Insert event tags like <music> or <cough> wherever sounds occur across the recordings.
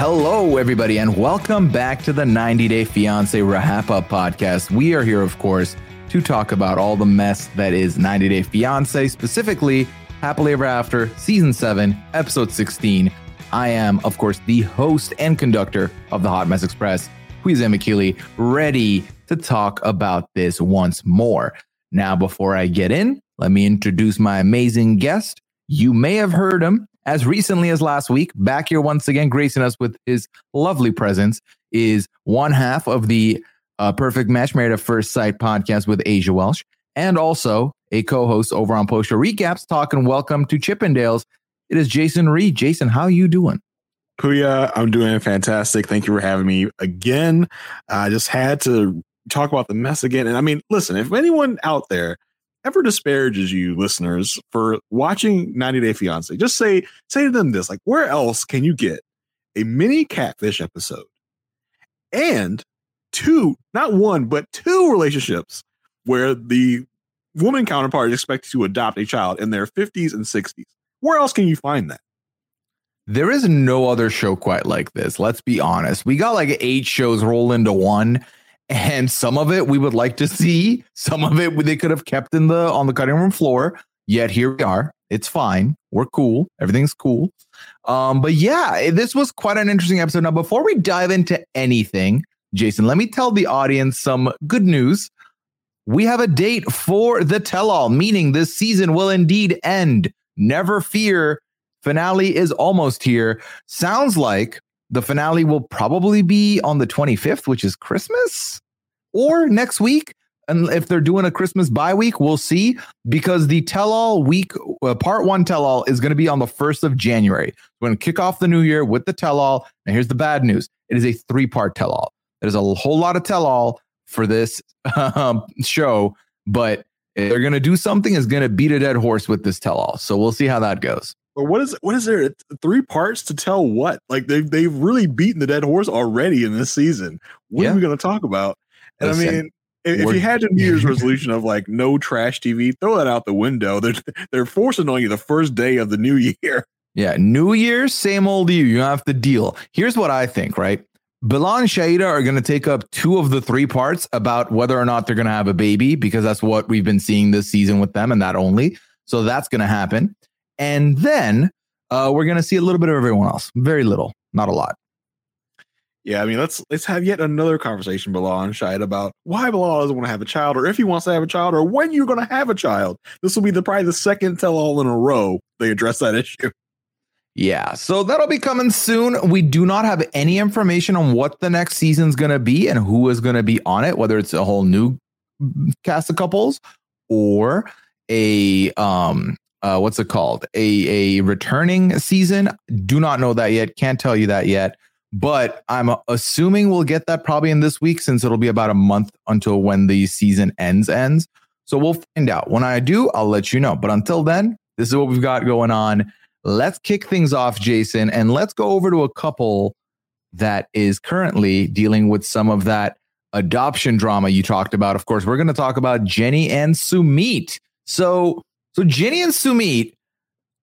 Hello, everybody, and welcome back to the 90 Day Fiance Wrap Up podcast. We are here, of course, to talk about all the mess that is 90 Day Fiance, specifically Happily Ever After, Season 7, Episode 16. I am, of course, the host and conductor of the Hot Mess Express, Huize McKeely, ready to talk about this once more. Now, before I get in, let me introduce my amazing guest. You may have heard him as recently as last week, back here once again, gracing us with his lovely presence, is one half of the uh, Perfect Match Married at First Sight podcast with Asia Welsh, and also a co host over on Post Show Recaps, talking welcome to Chippendales. It is Jason Reed. Jason, how you doing? Puya, I'm doing fantastic. Thank you for having me again. I just had to talk about the mess again. And I mean, listen, if anyone out there ever disparages you listeners for watching 90 Day Fiance, just say say to them this: like, where else can you get a mini catfish episode and two, not one, but two relationships where the woman counterpart is expected to adopt a child in their 50s and 60s? Where else can you find that? There is no other show quite like this. Let's be honest. We got like eight shows roll into one and some of it we would like to see. Some of it they could have kept in the on the cutting room floor. Yet here we are. It's fine. We're cool. Everything's cool. Um but yeah this was quite an interesting episode. Now before we dive into anything jason let me tell the audience some good news. We have a date for the tell all meaning this season will indeed end. Never fear. Finale is almost here. Sounds like the finale will probably be on the 25th, which is Christmas, or next week. And if they're doing a Christmas bye week, we'll see because the tell all week, uh, part one tell all is going to be on the 1st of January. We're going to kick off the new year with the tell all. And here's the bad news it is a three part tell all. There's a whole lot of tell all for this um, show, but they're going to do something is going to beat a dead horse with this tell all. So we'll see how that goes. But what is what is there three parts to tell what? Like they've they've really beaten the dead horse already in this season. What yeah. are we going to talk about? And Listen, I mean, if, if you had a New Year's <laughs> resolution of like no trash TV, throw that out the window. They're they're forcing on you the first day of the new <laughs> year. Yeah, New Year, same old you. You have to deal. Here's what I think, right? Bilal and Shaeeda are going to take up two of the three parts about whether or not they're going to have a baby because that's what we've been seeing this season with them and that only. So that's going to happen. And then uh, we're going to see a little bit of everyone else. Very little, not a lot. Yeah, I mean, let's let's have yet another conversation, Bilal and Shaeeda, about why Bilal doesn't want to have a child, or if he wants to have a child, or when you're going to have a child. This will be the probably the second tell all in a row they address that <laughs> issue. Yeah, so that'll be coming soon. We do not have any information on what the next season's going to be and who is going to be on it, whether it's a whole new cast of couples or a um uh what's it called? A a returning season. Do not know that yet. Can't tell you that yet. But I'm assuming we'll get that probably in this week since it'll be about a month until when the season ends ends. So we'll find out. When I do, I'll let you know. But until then, this is what we've got going on let's kick things off, Jason, and let's go over to a couple that is currently dealing with some of that adoption drama you talked about. Of course, we're going to talk about Jenny and Sumit. So, so Jenny and Sumit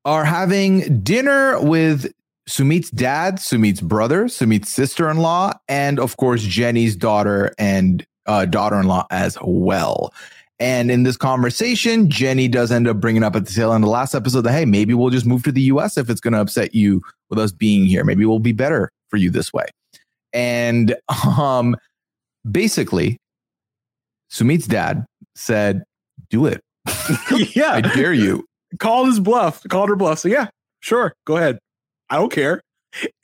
are having dinner with Sumit's dad, Sumit's brother, Sumit's sister-in-law, and of course Jenny's daughter and uh, daughter-in-law as well. And in this conversation, Jenny does end up bringing up at the tail end of the last episode that, hey, maybe we'll just move to the US if it's going to upset you with us being here. Maybe we'll be better for you this way. And um, basically, Sumit's dad said, do it. <laughs> yeah. I dare you. Called his bluff, called her bluff. So, yeah, sure, go ahead. I don't care.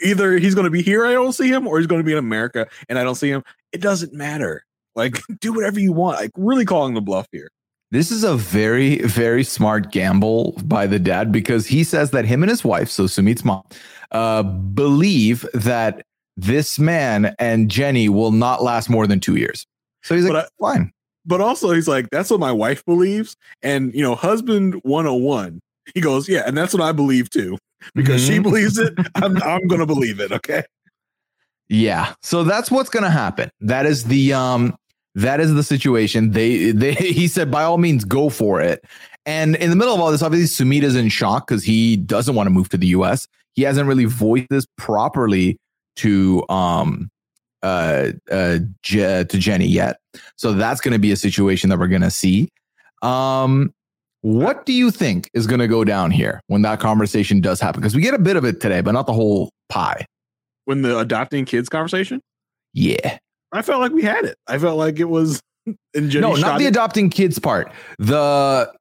Either he's going to be here, I don't see him, or he's going to be in America and I don't see him. It doesn't matter. Like, <laughs> do whatever you want. Like, really calling the bluff here. This is a very, very smart gamble by the dad because he says that him and his wife, so Sumit's mom, uh, believe that this man and Jenny will not last more than two years. So he's like, I, fine. But also, he's like, that's what my wife believes. And, you know, husband 101, he goes, yeah, and that's what I believe too. Because mm-hmm. she believes it, <laughs> I'm, I'm going to believe it. Okay. Yeah. So that's what's going to happen. That is the um that is the situation. They they <laughs> he said by all means go for it. And in the middle of all this, obviously Sumit is in shock because he doesn't want to move to the US. He hasn't really voiced this properly to um uh uh Je- to Jenny yet. So that's going to be a situation that we're going to see. Um what do you think is going to go down here when that conversation does happen? Because we get a bit of it today, but not the whole pie. When the adopting kids conversation? Yeah. I felt like we had it. I felt like it was. <laughs> In general no, not the it. adopting kids part. The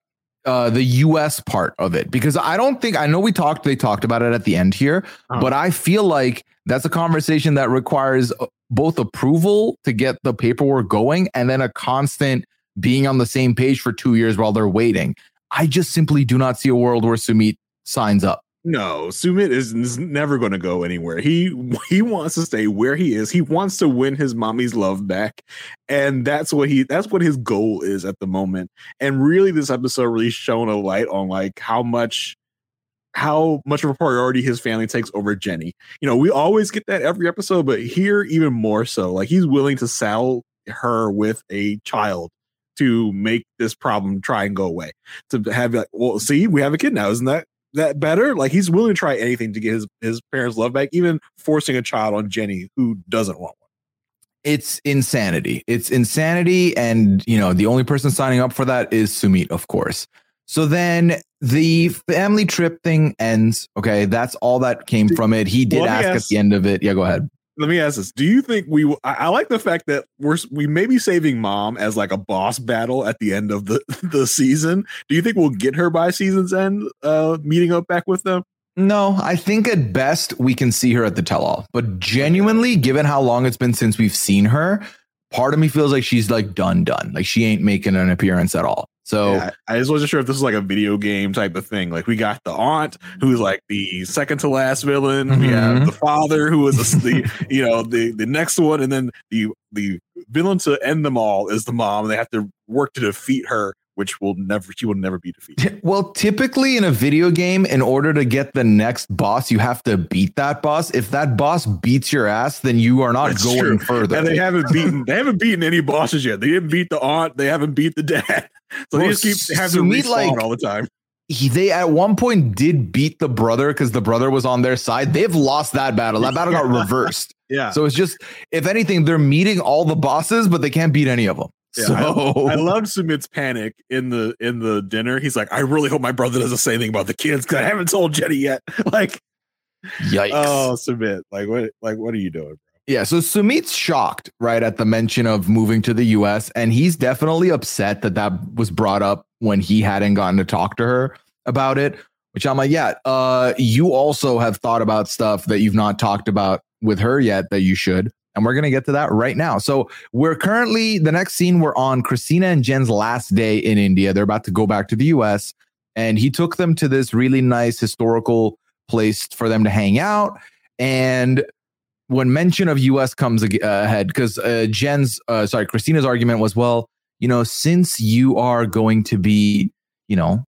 uh the US part of it because I don't think I know we talked they talked about it at the end here uh-huh. but I feel like that's a conversation that requires uh, both approval to get the paperwork going and then a constant being on the same page for 2 years while they're waiting. I just simply do not see a world where Sumit signs up. No, Sumit is, is never going to go anywhere. He <laughs> he wants to stay where he is. He wants to win his mommy's love back, and that's what he that's what his goal is at the moment. And really, this episode really shone a light on like how much how much of a priority his family takes over Jenny. You know, we always get that every episode, but here even more so. Like he's willing to sell her with a child to make this problem try and go away. To have like, well, see, we have a kid now, isn't that that better. Like he's willing to try anything to get his, his parents' love back, even forcing a child on Jenny who doesn't want one. It's insanity. It's insanity. And, you know, the only person signing up for that is Sumit, of course. So then the family trip thing ends. Okay. That's all that came from it. He did well, ask at the end of it. Yeah, go ahead let me ask this: Do you think we? I, I, like the fact that we're we may be saving mom as like a boss battle at the end of the <laughs> the season. Do you think we'll get her by season's end, uh, meeting up back with them? No, I think at best we can see her at the tell-all. But genuinely, given how long it's been since we've seen her, part of me feels like she's like done, done. Like she ain't making an appearance at all. So yeah, I just wasn't sure if this was like a video game type of thing. Like we got the aunt who's like the second to last villain. Mm-hmm. We have mm-hmm. the father who is the you know the the next one, and then the the villain to end them all is the mom. And they have to work to defeat her, which will never he will never be defeated. <laughs> Well, typically in a video game, in order to get the next boss, you have to beat that boss. If that boss beats your ass, then you are not That's going true. further. And they haven't beaten they haven't beaten any bosses yet. They didn't beat the aunt. They haven't beat the dad. <laughs> So well, they just keep having to respawn like, all the time. He, they at one point did beat the brother because the brother was on their side. They've lost that battle. That battle got <laughs> reversed. yeah. So it's just, if anything, they're meeting all the bosses, but they can't beat any of them. Yeah, so I, I <laughs> love Sumit's panic in the in the dinner. He's like, I really hope my brother doesn't say anything about the kids because I haven't told Jenny yet. <laughs> like, yikes! Oh, Sumit, like what? Like what are you doing? Yeah, so Sumit's shocked, right, at the mention of moving to the US. And he's definitely upset that that was brought up when he hadn't gotten to talk to her about it. which I'm like, yeah, uh, you also have thought about stuff that you've not talked about with her yet that you should. And we're going to get to that right now. So we're currently, the next scene, we're on Christina and Jen's last day in India. They're about to go back to the US. And he took them to this really nice historical place for them to hang out. And when mention of US comes ahead, because uh, Jen's, uh, sorry, Christina's argument was, well, you know, since you are going to be, you know,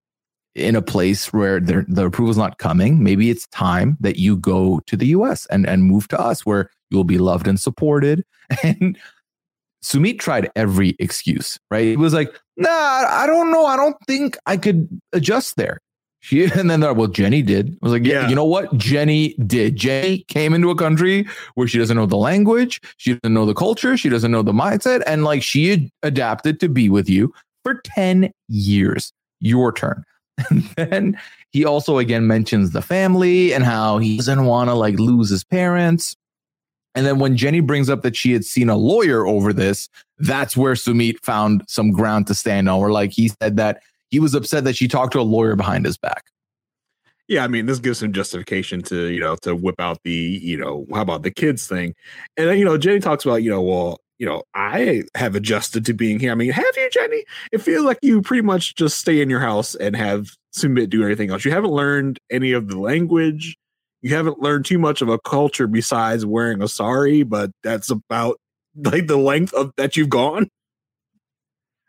in a place where the approval's not coming, maybe it's time that you go to the US and, and move to us where you'll be loved and supported. <laughs> And Sumit tried every excuse, right? He was like, nah, I don't know. I don't think I could adjust there. She, <laughs> and then well, Jenny did. I was like, yeah, yeah, you know what? Jenny did. Jenny came into a country where she doesn't know the language, she doesn't know the culture, she doesn't know the mindset, and like she adapted to be with you for 10 years. Your turn. <laughs> And then he also again mentions the family and how he doesn't want to like lose his parents. And then when Jenny brings up that she had seen a lawyer over this, that's where Sumit found some ground to stand on. Where like he said that he was upset that she talked to a lawyer behind his back. Yeah, I mean, this gives him justification to, you know, to whip out the, you know, how about the kids thing? And then, you know, Jenny talks about, you know, well, you know, I have adjusted to being here. I mean, have you, Jenny? It feels like you pretty much just stay in your house and have Sumit do everything else. You haven't learned any of the language. You haven't learned too much of a culture besides wearing a sari, but that's about like the length of that you've gone.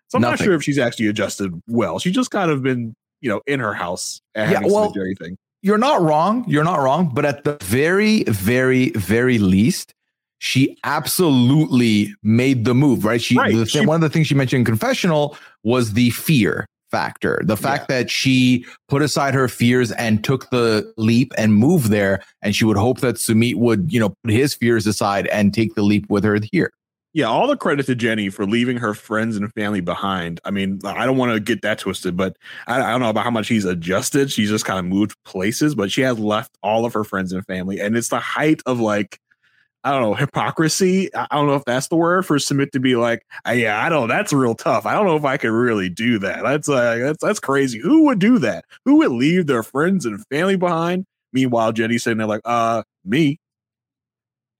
So I'm Nothing. not sure if she's actually adjusted well. She's just kind of been, you know, in her house and yeah, well, everything. You're not wrong. You're not wrong. But at the very, very, very least, she absolutely made the move, right? She, right. The, she one of the things she mentioned in confessional was the fear factor. The fact yeah. that she put aside her fears and took the leap and moved there, and she would hope that Sumit would, you know, put his fears aside and take the leap with her here yeah, all the credit to Jenny for leaving her friends and family behind. I mean, I don't want to get that twisted, but I, I, don't know about how much she's adjusted. She's just kind of moved places, but she has left all of her friends and family. And it's the height of like, I don't know, hypocrisy. I don't know if that's the word for Sumit to be like, ah, yeah, I don't. That's real tough. I don't know if I could really do that. That's uh, that's that's crazy. Who would do that? Who would leave their friends and family behind? Meanwhile, Jenny's sitting there like, uh, me.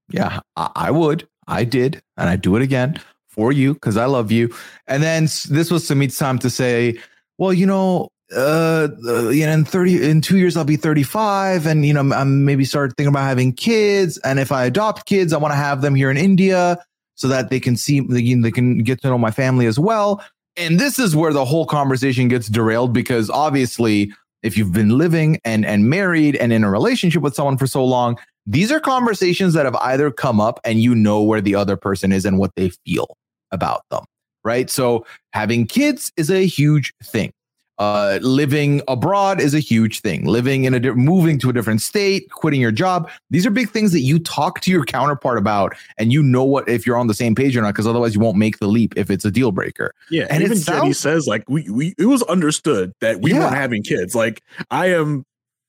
Yeah, I, I would. I did, and I do it again for you because I love you. And then this was Sumit's time to say, well, you know, uh, uh, you know, in 30, in two years, I'll be 35 and, you know, I'm maybe start thinking about having kids. And if I adopt kids, I want to have them here in India so that they can see, they can get to know my family as well. And this is where the whole conversation gets derailed because obviously if you've been living and, and married and in a relationship with someone for so long, these are conversations that have either come up and you know where the other person is and what they feel about them, right? So having kids is a huge thing. Uh, living abroad is a huge thing. Living in a di- moving to a different state, quitting your job. These are big things that you talk to your counterpart about, and you know what if you're on the same page or not, because otherwise you won't make the leap if it's a deal breaker. Yeah, and even Jenny says like we we it was understood that we yeah. weren't having kids. Like I am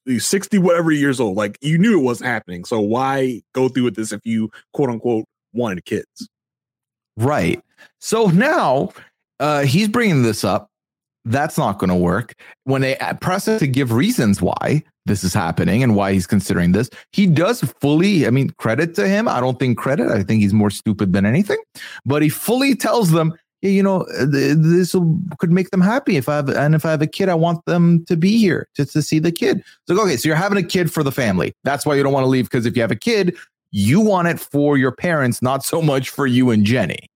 60 whatever years old. Like you knew it wasn't happening. So why go through with this if you quote unquote wanted kids? Right. So now uh, he's bringing this up. That's not going to work. When they press it to give reasons why this is happening and why he's considering this, he does fully, I mean, credit to him. I don't think credit. I think he's more stupid than anything, but he fully tells them, you know, this could make them happy. If I have, and if I have a kid, I want them to be here just to see the kid. So, okay, so you're having a kid for the family. That's why you don't want to leave. Because if you have a kid, you want it for your parents, not so much for you and Jenny.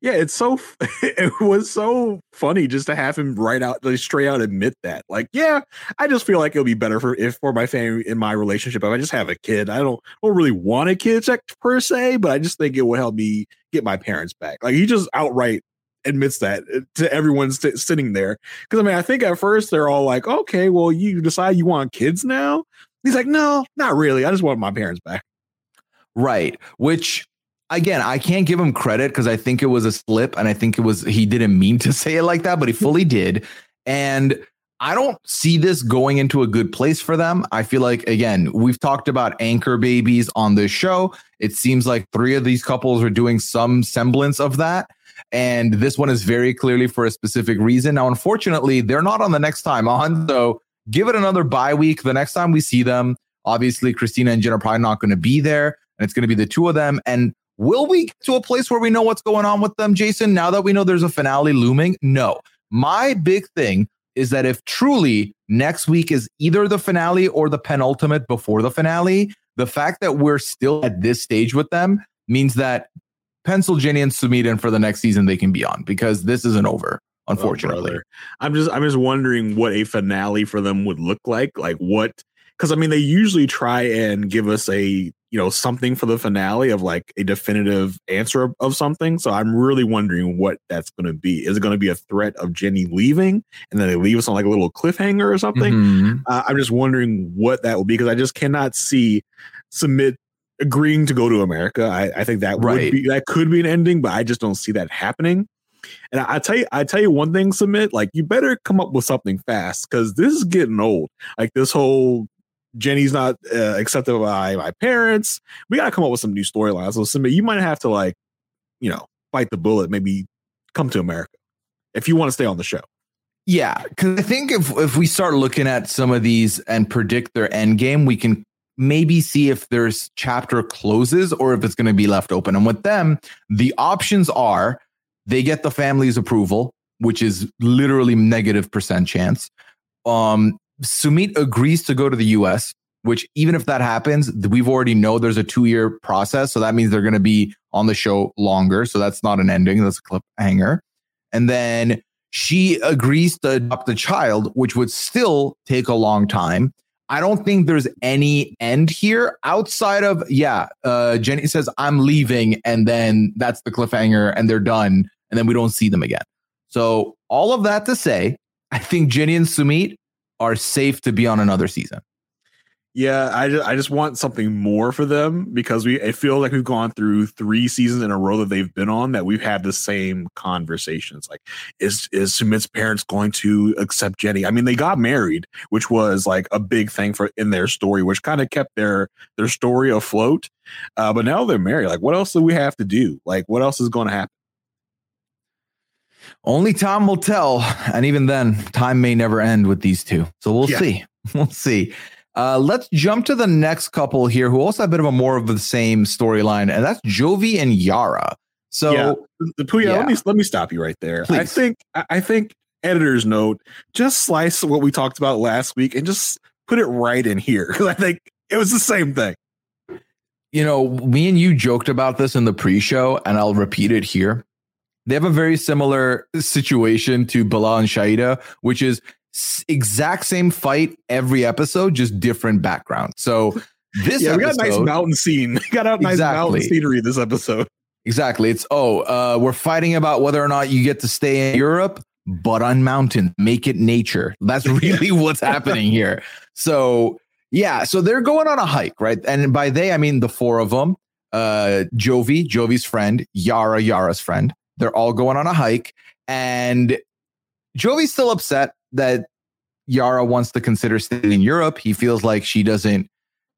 Yeah, it's so <laughs> it was so funny just to have him right out like straight out admit that. Like, yeah, I just feel like it'll be better for if for my family in my relationship if I just have a kid. I don't don't really want a kid per se, but I just think it will help me get my parents back. Like he just outright admits that uh, to everyone st- sitting there. Because I mean, I think at first they're all like, "Okay, well, you decide you want kids now." He's like, "No, not really. I just want my parents back." Right. Which again, I can't give him credit because I think it was a slip, and I think it was he didn't mean to <laughs> say it like that, but he fully did. And I don't see this going into a good place for them. I feel like, again, we've talked about anchor babies on this show. It seems like three of these couples are doing some semblance of that. And this one is very clearly for a specific reason. Now, unfortunately, they're not on the next time on. <laughs> So give it another bye week. The next time we see them, obviously Christina and Jen are probably not going to be there, and it's going to be the two of them. And will we get to a place where we know what's going on with them, Jason? Now that we know there's a finale looming, no. My big thing is that if truly next week is either the finale or the penultimate before the finale, the fact that we're still at this stage with them means that Jenny and Sumit in for the next season they can be on because this isn't over. Oh, unfortunately, oh, I'm just I'm just wondering what a finale for them would look like. Like what? Because I mean, they usually try and give us a you know something for the finale of like a definitive answer of, of something. So I'm really wondering what that's going to be. Is it going to be a threat of Jenny leaving and then they leave us on like a little cliffhanger or something? Mm-hmm. Uh, I'm just wondering what that will be because I just cannot see Sumit agreeing to go to America. I, I think that right. would be that could be an ending, but I just don't see that happening. And I, I tell you, I tell you one thing, Sumit. like you better come up with something fast because this is getting old. Like this whole Jenny's not uh, accepted by my parents. We gotta come up with some new storylines. So Sumit, you might have to like, you know, bite the bullet. Maybe come to America if you want to stay on the show. Yeah, because I think if if we start looking at some of these and predict their end game, we can maybe see if there's chapter closes or if it's going to be left open. And with them, the options are they get the family's approval, which is literally negative percent chance. Um, Sumit agrees to go to the US, which even if that happens, we've already know there's a two year process. So that means they're going to be on the show longer. So that's not an ending. That's a cliffhanger. And then she agrees to adopt the child, which would still take a long time. I don't think there's any end here outside of yeah. Uh, Jenny says I'm leaving, and then that's the cliffhanger, and they're done, and then we don't see them again. So all of that to say, I think Jenny and Sumit are safe to be on another season. Yeah, I just, I just want something more for them because we I feel like we've gone through three seasons in a row that they've been on that we've had the same conversations. Like, is is Sumit's parents going to accept Jenny? I mean, they got married, which was like a big thing for in their story, which kind of kept their their story afloat. Uh, but now they're married. Like, what else do we have to do? Like, what else is going to happen? Only time will tell, and even then, time may never end with these two. So we'll yeah. see. <laughs> We'll see. Uh, let's jump to the next couple here who also have a bit of a more of the same storyline, and that's Jovi and Yara. So, yeah. Puya, yeah. let me let me stop you right there. Please. I think I think editor's note just slice what we talked about last week and just put it right in here because <laughs> I think it was the same thing. You know, me and you joked about this in the pre-show, and I'll repeat it here. They have a very similar situation to Bilal and Shaeeda, which is exact same fight every episode, just different background. So <laughs> this yeah, episode, we got a nice mountain scene. We <laughs> got a nice exactly. mountain scenery this episode. Exactly. It's oh, uh, we're fighting about whether or not you get to stay in Europe, but on mountain, make it nature. That's <laughs> really what's happening here. So yeah, so they're going on a hike, right? And by they, I mean the four of them. Uh, Jovi, Jovi's friend, Yara, Yara's friend. They're all going on a hike, and Jovi's still upset that Yara wants to consider staying in Europe. He feels like she doesn't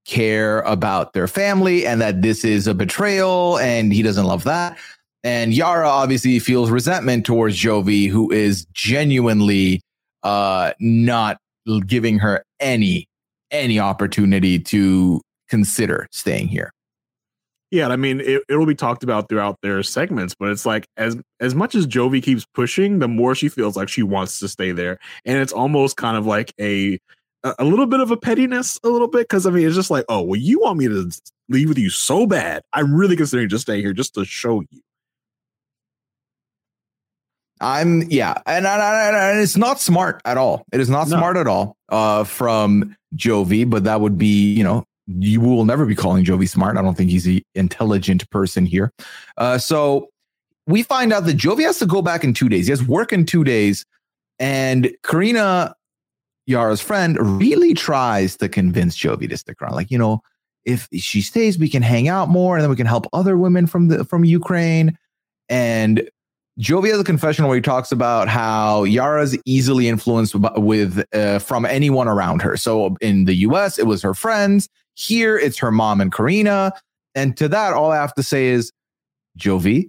care about their family and that this is a betrayal and he doesn't love that. And Yara obviously feels resentment towards Jovi, who is genuinely uh, not giving her any any opportunity to consider staying here. Yeah, I mean, it, it'll be talked about throughout their segments, but it's like as as much as Jovi keeps pushing, the more she feels like she wants to stay there, and it's almost kind of like a a little bit of a pettiness, a little bit, because I mean, it's just like, oh, well, you want me to leave with you so bad. I'm really considering just staying here just to show you. I'm yeah, and, and, and, it's not smart at all. It is not no. smart at all uh, from Jovi, but that would be you know you will never be calling Jovi smart. I don't think he's an intelligent person here. Uh, so we find out that Jovi has to go back in two days. He has work in two days. And Karina, Yara's friend, really tries to convince Jovi to stick around. Like, you know, if she stays, we can hang out more and then we can help other women from the from Ukraine. And Jovi has a confession where he talks about how Yara's easily influenced with uh, from anyone around her. So in the US, it was her friends. Here, it's her mom and Karina. And to that, all I have to say is, Jovi,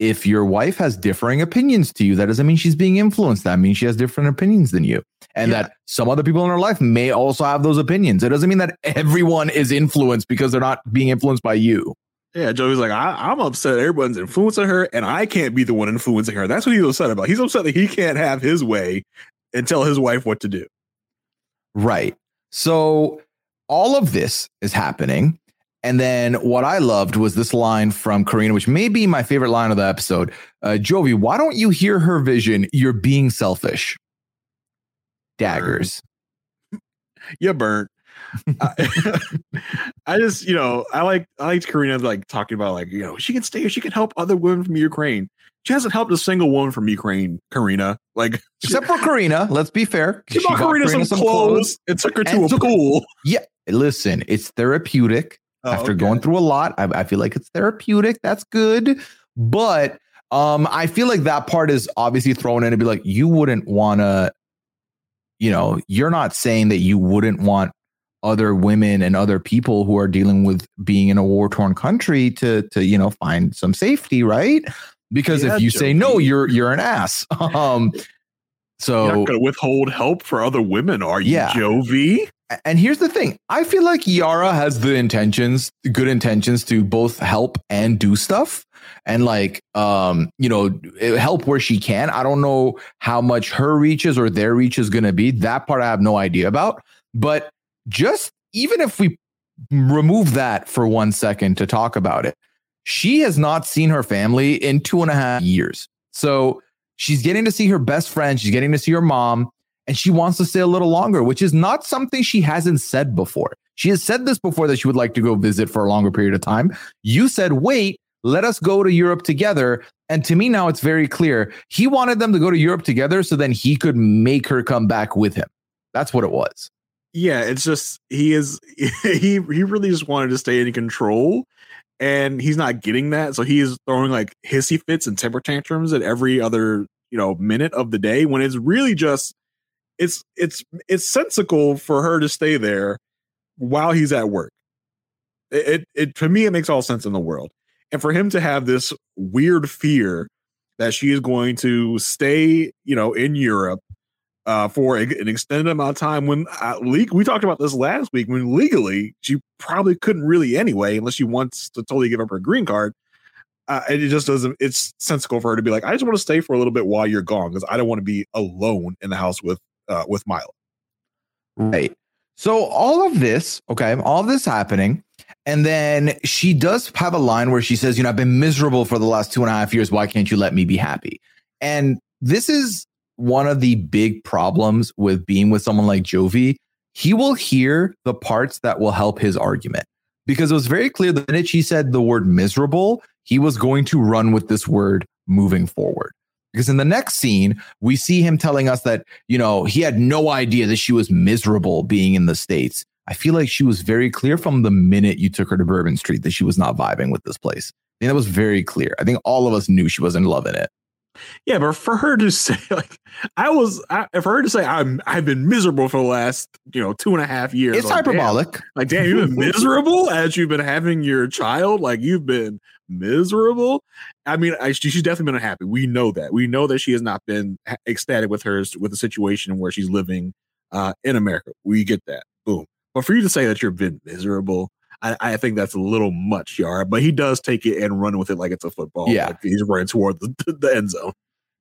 if your wife has differing opinions to you, that doesn't mean she's being influenced. That means she has different opinions than you. And yeah. that some other people in her life may also have those opinions. It doesn't mean that everyone is influenced because they're not being influenced by you. Yeah, Jovi's like, I, am upset everyone's influencing her, and I can't be the one influencing her. That's what he's upset about. He's upset that he can't have his way and tell his wife what to do. Right. So all of this is happening. And then what I loved was this line from Karina, which may be my favorite line of the episode. Uh, Jovi, why don't you hear her vision? You're being selfish. Daggers. <laughs> you burnt. I, <laughs> I, just, you know, I like I liked Karina like talking about like, you know, she can stay here, she can help other women from Ukraine. She hasn't helped a single woman from Ukraine, Karina. Like <laughs> except for Karina, let's be fair. She, she bought Karina, Karina some, some clothes, clothes and took her to a pool. yeah. Listen, it's therapeutic. Oh, After okay. going through a lot, I, I feel like it's therapeutic. That's good. But um, I feel like that part is obviously thrown in to be like, you wouldn't want to, you know, you're not saying that you wouldn't want other women and other people who are dealing with being in a war torn country to to you know find some safety, right? Because yeah, if you say no, you're you're an ass. <laughs> Um, so you're not going to withhold help for other women, are you, yeah. Jovi? And here's the thing: I feel like Yara has the intentions, good intentions, to both help and do stuff, and like, um, you know, help where she can. I don't know how much her reaches or their reach is going to be. That part I have no idea about. But just even if we remove that for one second to talk about it, she has not seen her family in two and a half years. So she's getting to see her best friend. She's getting to see her mom, and she wants to stay a little longer, which is not something she hasn't said before. She has said this before that she would like to go visit for a longer period of time. You said, wait, let us go to Europe together. And to me, now it's very clear he wanted them to go to Europe together so then he could make her come back with him. That's what it was yeah, it's just he is <laughs> he he really just wanted to stay in control and he's not getting that. So he is throwing like hissy fits and temper tantrums at every other, you know, minute of the day when it's really just it's it's it's sensical for her to stay there while he's at work. It, it, it to me it makes all sense in the world. And for him to have this weird fear that she is going to stay, you know, in Europe uh, for an extended amount of time when uh, le- we talked about this last week when legally she probably couldn't really anyway unless she wants to totally give up her green card. Uh, and it just doesn't it's sensible for her to be like i just want to stay for a little bit while you're gone because i don't want to be alone in the house with uh, with Mylah. Right. So all of this okay all this happening and then she does have a line where she says you know i've been miserable for the last two and a half years. Why can't you let me be happy? And this is one of the big problems with being with someone like Jovi. He will hear the parts that will help his argument because it was very clear the minute she said the word miserable, he was going to run with this word moving forward. Because in the next scene, we see him telling us that, you know, he had no idea that she was miserable being in the States. I feel like she was very clear from the minute you took her to Bourbon Street that she was not vibing with this place. I mean, that was very clear. I think all of us knew she wasn't loving it. Yeah, but for her to <laughs> say like I was, I, for her to say I'm, I've been miserable for the last you know two and a half years. It's like, hyperbolic. Damn, like damn, you've been <laughs> miserable as you've been having your child. Like you've been miserable. I mean, I, she's definitely been unhappy. We know that. We know that she has not been ecstatic with hers with the situation where she's living uh, in America. We get that. Boom. But for you to say that you've been miserable, I, I, think that's a little much, Yara. But he does take it and run with it like it's a football. Yeah, like he's running toward the, <laughs> the end zone.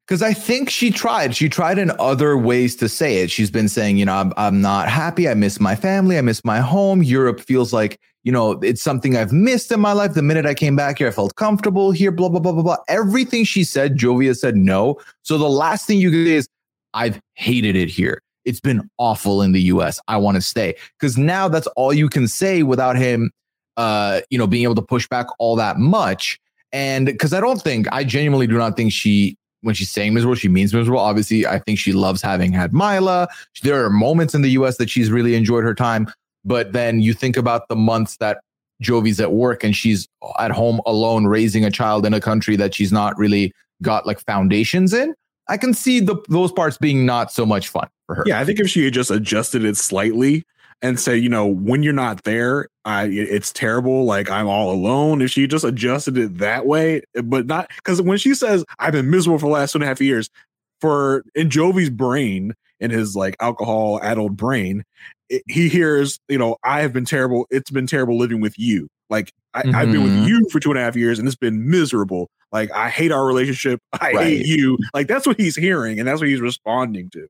Because I think she tried. She tried in other ways to say it. She's been saying, you know, I'm, I'm not happy. I miss my family. I miss my home. Europe feels like, you know, it's something I've missed in my life. The minute I came back here, I felt comfortable here, blah, blah, blah, blah, blah. Everything she said, Jovia said no. So the last thing you can say is, I've hated it here. It's been awful in the US. I want to stay. Because now that's all you can say without him uh, you know, being able to push back all that much. And because I don't think, I genuinely do not think she, when she's saying miserable, she means miserable. Obviously, I think she loves having had Mylah. There are moments in the US that she's really enjoyed her time. But then you think about the months that Jovi's at work and she's at home alone raising a child in a country that she's not really got like foundations in. I can see the those parts being not so much fun for her. Yeah, I think if she had just adjusted it slightly, and say, you know, when you're not there, I it's terrible. Like I'm all alone. If she just adjusted it that way, but not because when she says I've been miserable for the last two and a half years, for in Jovi's brain, in his like alcohol addled brain, it, he hears, you know, I have been terrible. It's been terrible living with you. Like I, have been with Mhm. you for two and a half years, and it's been miserable. Like I hate our relationship. <laughs> I Right. hate you. Like that's what he's hearing, and that's what he's responding to.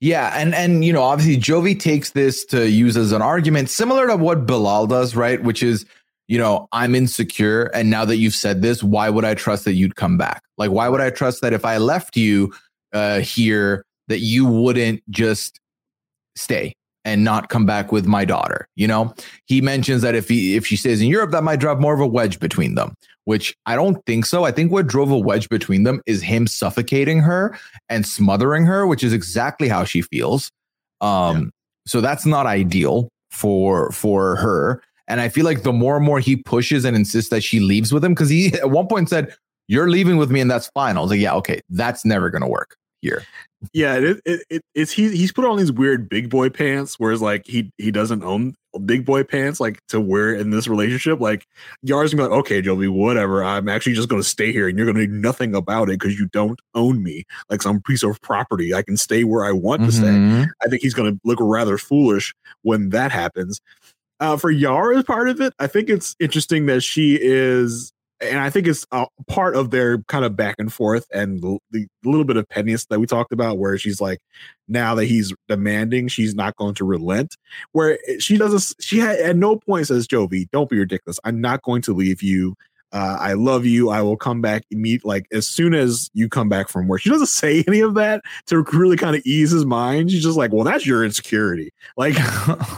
Yeah, and and you know, obviously Jovi takes this to use as an argument similar to what Bilal does, right? Which is, you know, I'm insecure and now that you've said this, why would I trust that you'd come back? Like why would I trust that if I left you uh here that you wouldn't just stay and not come back with my daughter, you know? He mentions that if he if she stays in Europe that might drive more of a wedge between them, which I don't think so. I think what drove a wedge between them is him suffocating her and smothering her, which is exactly how she feels. Um, so that's not ideal for for her. And I feel like the more and more he pushes and insists that she leaves with him, because he <laughs> at one point said, You're leaving with me, and that's fine. I was like, Yeah, okay, that's never gonna work here. Yeah, it, it, it it's he he's put on these weird big boy pants, whereas like he he doesn't own big boy pants like to wear in this relationship. Like Yar's gonna be like, okay, Jovi, whatever. I'm actually just gonna stay here, and you're gonna do nothing about it because you don't own me like some piece of property. I can stay where I want to stay. Mhm. I think he's to look rather foolish when that happens. Uh, for Yara as part of it, I think it's interesting that she is, and I think it's a part of their kind of back and forth and the, the little bit of pettiness that we talked about, where she's like, now that he's demanding, she's not going to relent. Where she doesn't, she had, at no point says, Jovi, don't be ridiculous. I'm not going to leave you. Uh, I love you. I will come back meet like as soon as you come back from work. She doesn't <laughs> say any of that to really kind of ease his mind. She's just like, well, that's your insecurity. Like,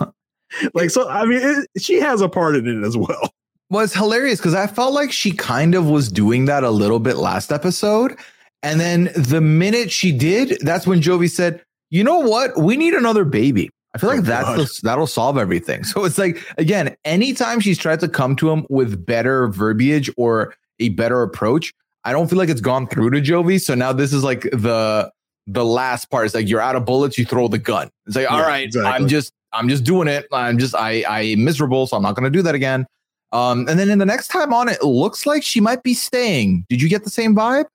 <laughs> like <laughs> so. I mean, it, she has a part in it as well. Well, it's hilarious because I felt like she kind of was doing that a little bit last episode. And then the minute she did, that's when Jovi said, you know what? We need another baby. I feel like Oh, that's the, that'll solve everything. So it's like, again, anytime she's tried to come to him with better verbiage or a better approach, I don't feel like it's gone through to Jovi. So now this is like the the last part. It's like you're out of bullets, you throw the gun. It's like, all Yeah, right, exactly. I'm just I'm just doing it. I'm just I I'm miserable, so I'm not gonna do that again. Um, and then in the next time on, it looks like she might be staying. Did you get the same vibe?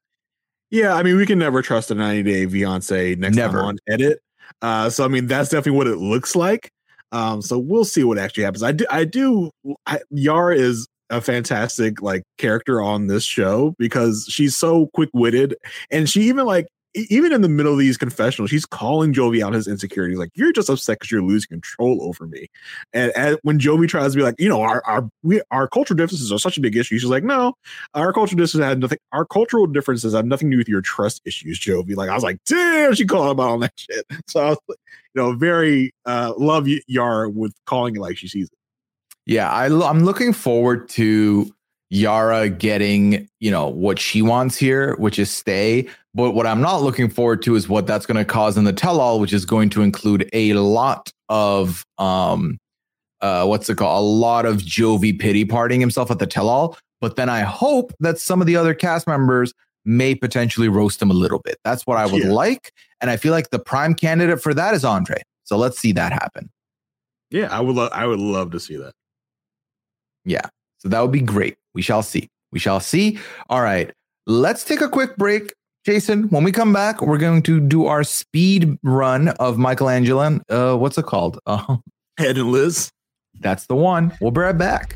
Yeah, I mean, we can never trust a 90 day Fiance next Never. time on edit. Uh, so I mean, that's definitely what it looks like. Um, so we'll see what actually happens. I do, I do. I, Yara is a fantastic like character on this show because she's so quick witted, and she even like even in the middle of these confessionals, she's calling Jovi out his insecurities. Like, you're just upset because you're losing control over me. And, and when Jovi tries to be like, you know, our our we our cultural differences are such a big issue, she's like, no, our cultural differences have nothing. Our cultural differences have nothing to do with your trust issues, Jovi. Like, I was like, damn, she called him out on that shit. <laughs> So, I was, like, you know, very uh love Yara with calling it like she sees it. Yeah, I, I'm looking forward to Yara getting, you know, what she wants here, which is stay. But what I'm not looking forward to is what that's going to cause in the tell all, which is going to include a lot of, um, uh, what's it called? A lot of Jovi pity partying himself at the tell all. But then I hope that some of the other cast members may potentially roast him a little bit. That's what I would Yeah. like. And I feel like the prime candidate for that is Andre. So let's see that happen. Yeah, I would love I would love to see that. Yeah. So that would be great. We shall see. We shall see. All right. Let's take a quick break. Jason, when we come back, we're going to do our speed run of Michelangelo. Uh, what's it called? Uh, Ed and Liz. that's the one. We'll be right back.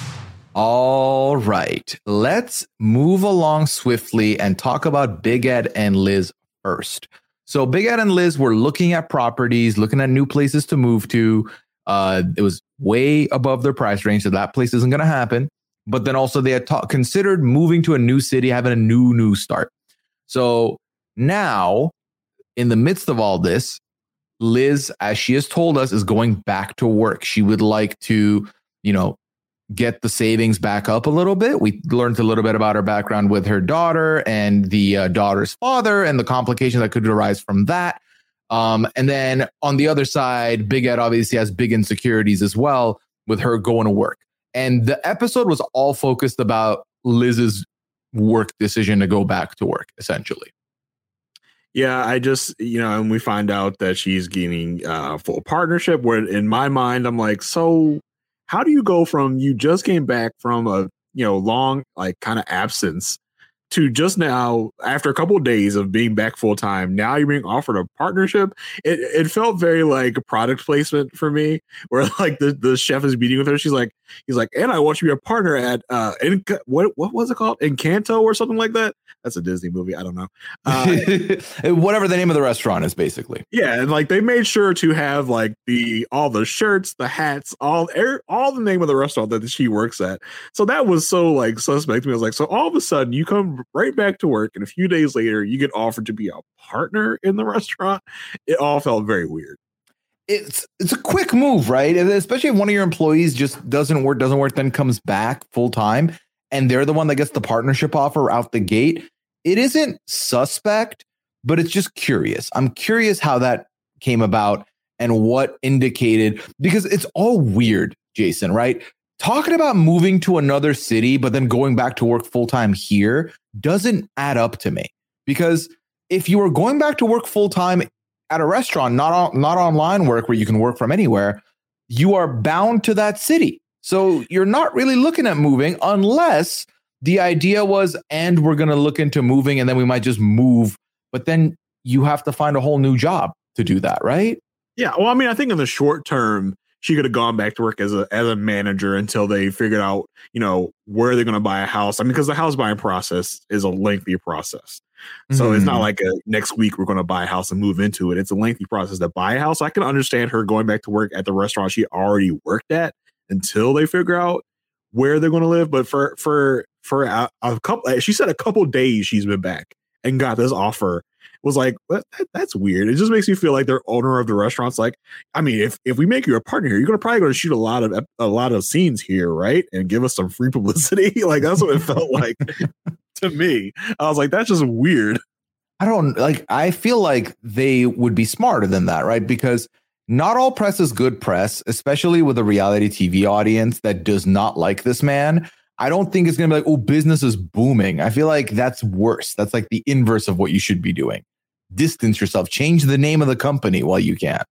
All right, let's move along swiftly and talk about Big Ed and Liz first. So, Big Ed and Liz were looking at properties, looking at new places to move to. Uh, it was way above their price range, so that place isn't going to happen. But then also, they had ta- considered moving to a new city, having a new, new start. So now, in the midst of all this, Liz, as she has told us, is going back to work. She would like to, you know, get the savings back up a little bit. We learned a little bit about her background with her daughter and the uh, daughter's father and the complications that could arise from that. Um, and then on the other side, Big Ed obviously has big insecurities as well with her going to work. And the episode was all focused about Liz's work decision to go back to work, essentially. Yeah, I just you know, and we find out that she's getting uh, full partnership. Where in my mind, I'm like, so how do you go from you just came back from a you know long like kind of absence to just now after a couple of days of being back full time now you're being offered a partnership? It, it felt very like product placement for me where <laughs> like the, the chef is meeting with her she's like he's like and i want you to be a partner at uh in, what what was it called? Encanto or something like that? That's a disney movie i don't know. Uh, <laughs> whatever the name of the restaurant is basically. Yeah and like they made sure to have like the all the shirts the hats all er, all the name of the restaurant that she works at. So that was so like suspect to me. I was like so all of a sudden you come right back to work, and a few days later, you get offered to be a partner in the restaurant. It all felt very weird. It's it's a quick move, right? Especially if one of your employees just doesn't work, doesn't work, then comes back full time, and they're the one that gets the partnership offer out the gate. It isn't suspect, but it's just curious. I'm curious how that came about and what indicated because it's all weird, Jason, right? talking about moving to another city, but then going back to work full time here doesn't add up to me. Because if you are going back to work full time at a restaurant, not on, not online work where you can work from anywhere, you are bound to that city. So you're not really looking at moving unless the idea was, and we're going to look into moving and then we might just move. But then you have to find a whole new job to do that, right? Yeah. Well, I mean, I think in the short term, she could have gone back to work as a as a manager until they figured out, you know, where they're going to buy a house. I mean, because the house buying process is a lengthy process. So mm-hmm. it's not mm-hmm. like a next week we're going to buy a house and move into it. It's a lengthy process to buy a house. I can understand her going back to work at the restaurant she already worked at until they figure out where they're going to live. But for for for a, a couple, she said a couple days she's been back and got this offer was like, that, that's weird. It just makes me feel like their owner of the restaurant's like, I mean, if if we make you a partner here, you're gonna probably going to shoot a lot of a lot of scenes here, right? And give us some free <laughs> publicity. like that's what it felt like to me. I was like, that's just weird. I don't like. I feel like they would be smarter than that, right? Because not all press is good press, especially with a reality TV audience that does not like this man. I don't think it's going to be like, oh, business is booming. I feel like that's worse. That's like the inverse of what you should be doing distance yourself, change the name of the company while you can.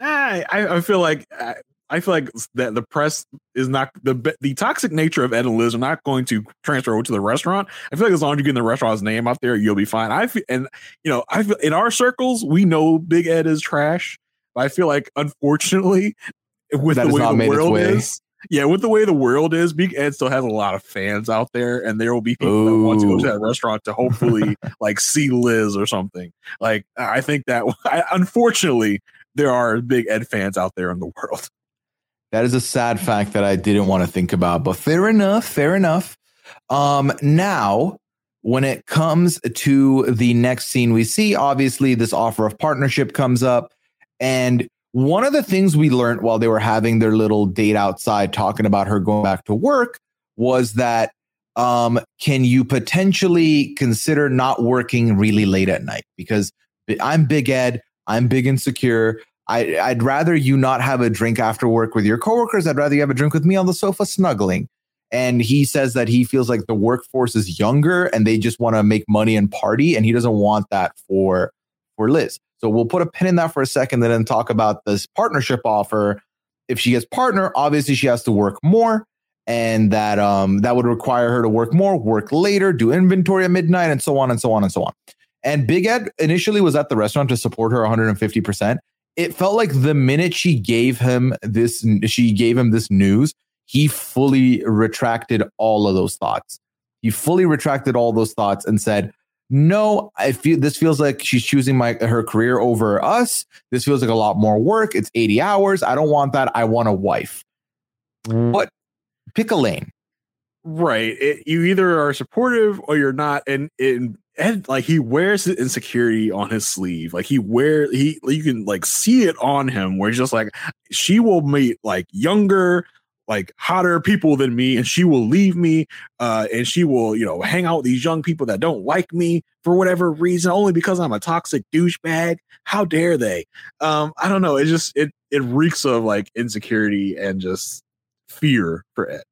I I feel like uh, I feel like that the press is not the the toxic nature of Ed and Liz are not going to transfer over to the restaurant. I feel like as long as you get the restaurant's name out there, you'll be fine. I feel, and you know, I feel in our circles we know Big Ed is trash. But I feel like unfortunately, with that the way the world is, yeah, with the way the world is, Big Ed still has a lot of fans out there, and there will be people Ooh. that want to go to that restaurant to hopefully <laughs> like see Liz or something. Like, I think that <laughs> I, unfortunately there are Big Ed fans out there in the world. That is a sad fact that I didn't want to think about, but fair enough, fair enough. Um, now, when it comes to the next scene we see, obviously this offer of partnership comes up, and one of the things we learned while they were having their little date outside talking about her going back to work was that um, can you potentially consider not working really late at night? Because I'm Big Ed, I'm big insecure. I, I'd rather you not have a drink after work with your coworkers. I'd rather you have a drink with me on the sofa snuggling. And he says that he feels like the workforce is younger and they just want to make money and party. And he doesn't want that for, for Liz. So we'll put a pin in that for a second and then talk about this partnership offer. If she gets partner, obviously she has to work more and that um that would require her to work more, work later, do inventory at midnight, and so on and so on and so on. And Big Ed initially was at the restaurant to support her 150%. It felt like the minute she gave him this, she gave him this news, he fully retracted all of those thoughts. He fully retracted all those thoughts and said, no, I feel this feels like she's choosing my her career over us. This feels like a lot more work. It's 80 hours. I don't want that. I want a wife. Mm. What pick a lane. Right. It, you either are supportive or you're not. And, and Ed, like he wears the insecurity on his sleeve. Like he wear he you can like see it on him where he's just like she will meet like younger, like hotter people than me, and she will leave me. Uh, and she will, you know, hang out with these young people that don't like me for whatever reason, only because I'm a toxic douchebag. How dare they? Um, I don't know. It just it it reeks of like insecurity and just fear for Ed.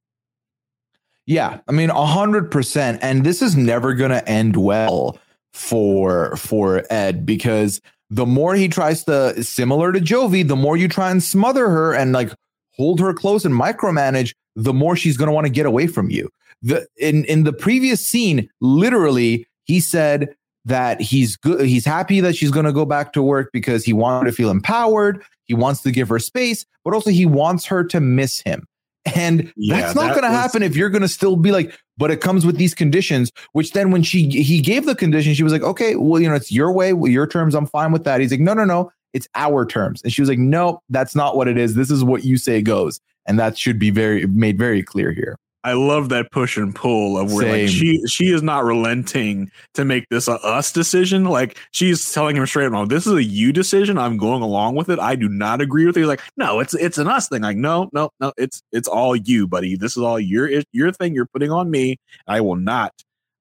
Yeah, I mean, hundred percent, and this is never going to end well for for Ed because the more he tries to, similar to Jovi, the more you try and smother her and like hold her close and micromanage, the more she's going to want to get away from you. The in in the previous scene, literally, he said that he's good, he's happy that she's going to go back to work because he wanted to feel empowered. He wants to give her space, but also he wants her to miss him. And yeah, that's not that going to happen if you're going to still be like, but it comes with these conditions, which then when she, he gave the condition, she was like, okay, well, you know, it's your way, your terms. I'm fine with that. He's like, no, no, no, it's our terms. And she was like, no, that's not what it is. This is what you say goes. And that should be very made very clear here. I love that push and pull of where Same. like she she is not relenting to make this a us decision. Like she's telling him straight up, this is a you decision. I'm going along with it. I do not agree with it." He's like, "No, it's it's an us thing." Like, no, no, no, it's it's all you, buddy. This is all your your thing. You're putting on me. I will not,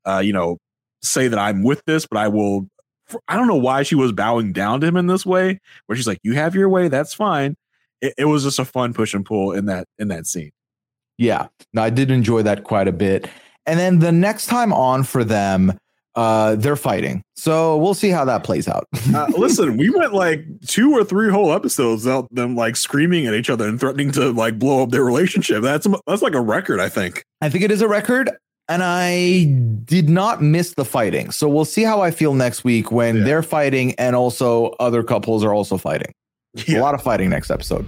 uh, you know, say that I'm with this, but I will. I don't know why she was bowing down to him in this way, where she's like, "You have your way. That's fine." It, it was just a fun push and pull in that in that scene. Yeah, no, I did enjoy that quite a bit. And then the next time on for them, uh, they're fighting. So we'll see how that plays out. uh, listen, we went like two or three whole episodes out them like screaming at each other and threatening to like blow up their relationship. That's that's like a record, I think. I think it is a record. And I did not miss the fighting. So we'll see how I feel next week when yeah. they're fighting and also other couples are also fighting. Yeah. A lot of fighting next episode.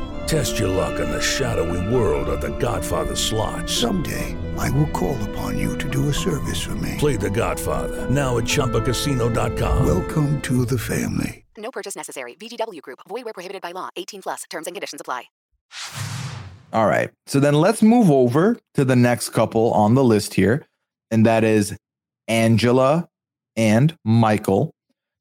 Test your luck in the shadowy world of The Godfather slot. Someday. I will call upon you to do a service for me. Play the Godfather. Now at Chumbacasino.com. Welcome to the family. No purchase necessary. VGW Group. Void where prohibited by law. 18 plus. Terms and conditions apply. All right. So then let's move over to the next couple on the list here. And that is Angela and Michael.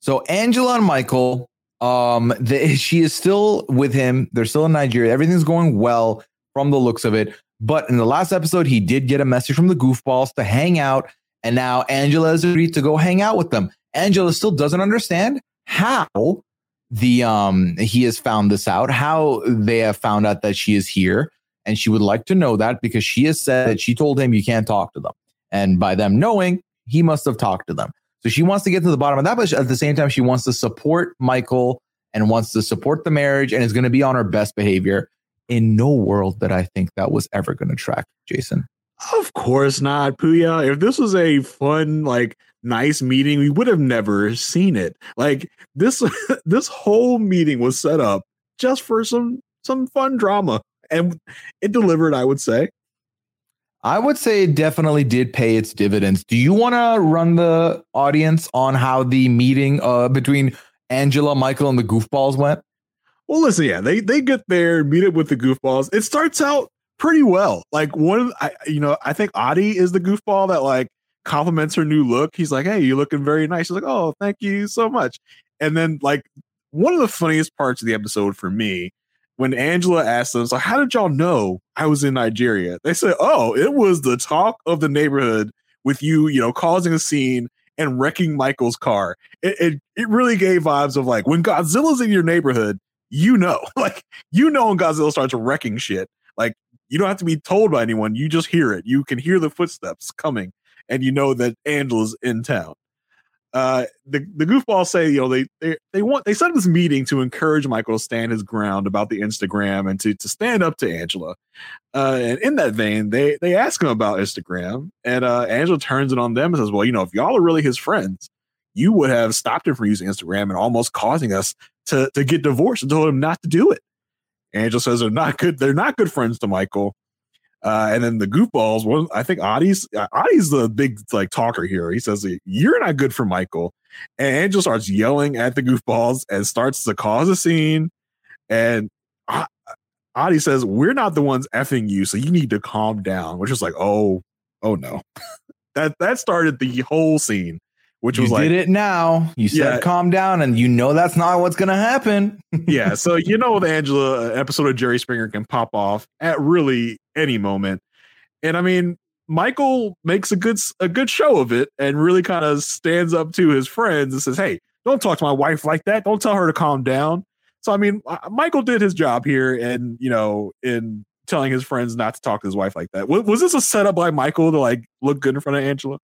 So Angela and Michael, um, the, <laughs> she is still with him. They're still in Nigeria. Everything's going well from the looks of it. But in the last episode, he did get a message from the goofballs to hang out. And now Angela has agreed to go hang out with them. Angela still doesn't understand how the um he has found this out, how they have found out that she is here. And she would like to know that because she has said that she told him you can't talk to them. And by them knowing, he must have talked to them. So she wants to get to the bottom of that, but at the same time, she wants to support Michael and wants to support the marriage and is going to be on her best behavior. In no world that I think that was ever going to track Jason. Of course not, Puya. If this was a fun, like nice meeting, we would have never seen it. Like this, <laughs> this whole meeting was set up just for some some fun drama, and it delivered. I would say. I would say it definitely did pay its dividends. Do you want to run the audience on how the meeting uh, between Angela, Michael, and the goofballs went? Well, listen, yeah, they they get there, meet up with the goofballs. It starts out pretty well. Like one of I, you know, I think Audie is the goofball that like compliments her new look. He's like, "Hey, you're looking very nice." She's like, "Oh, thank you so much." And then like one of the funniest parts of the episode for me when Angela asks them, "So how did y'all know I was in Nigeria?" They said, "Oh, it was the talk of the neighborhood with you, you know, causing a scene." And wrecking Michael's car. It, it it really gave vibes of like when Godzilla's in your neighborhood, you know, <laughs> like you know when Godzilla starts wrecking shit. Like you don't have to be told by anyone. You just hear it. You can hear the footsteps coming, and you know that Angela's in town. Uh, the the goofballs say, you know, they they they want they set up this meeting to encourage Michael to stand his ground about the Instagram and to to stand up to Angela. Uh, and in that vein, they they ask him about Instagram, and uh, Angela turns it on them and says, "Well, you know, if y'all are really his friends, you would have stopped him from using Instagram and almost causing us to to get divorced and told him not to do it." Angela says they're not good. They're not good friends to Michael. Uh, and then the goofballs, well, I think Audie's uh, Audie's the big like talker here. He says, You're not good for Michael. And Angel starts yelling at the goofballs and starts to cause a scene. And Audie says, We're not the ones effing you, so you need to calm down, which is like, oh, oh no. <laughs> that that started the whole scene which you was like did it now. You said Yeah. calm down, and you know that's not what's going to happen. <laughs> yeah, so you know with Angela, episode of Jerry Springer can pop off at really any moment. And I mean, Michael makes a good a good show of it and really kind of stands up to his friends and says, "Hey, don't talk to my wife like that. Don't tell her to calm down." So I mean, Michael did his job here, and you know, in telling his friends not to talk to his wife like that. Was, was this a setup by Michael to like look good in front of Angela?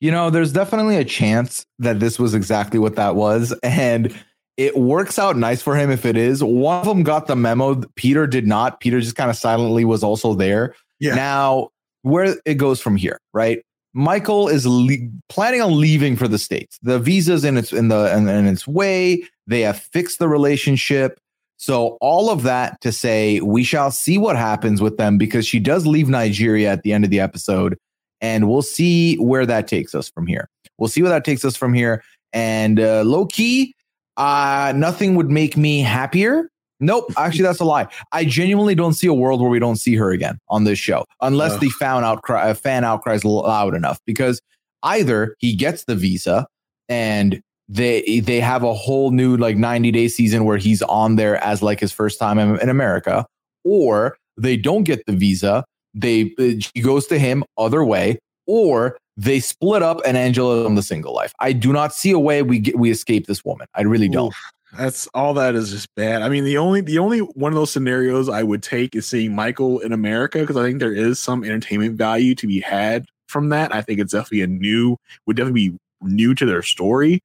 You know, there's definitely a chance that this was exactly what that was. And it works out nice for him if it is. One of them got the memo. Peter did not. Peter just kind of silently was also there. Yeah. Now, where it goes from here, right? Michael is le- planning on leaving for the states. The visa's in its in the in, in its way. They have fixed the relationship. So all of that to say, we shall see what happens with them because she does leave Nigeria at the end of the episode, and we'll see where that takes us from here. We'll see where that takes us from here. And uh, low key, uh, nothing would make me happier. Nope, <laughs> actually, that's a lie. I genuinely don't see a world where we don't see her again on this show, unless Ugh. the fan outcry, uh, fan outcries loud enough. Because either he gets the visa and they they have a whole new like 90 day season where he's on there as like his first time in, in America, or they don't get the visa. They uh, she goes to him other way, or they split up and Angela on the single life. I do not see a way we get we escape this woman. I really don't. Oof, That's all that is just bad. I mean, the only the only one of those scenarios I would take is seeing Michael in America because I think there is some entertainment value to be had from that. I think it's definitely a new would definitely be new to their story.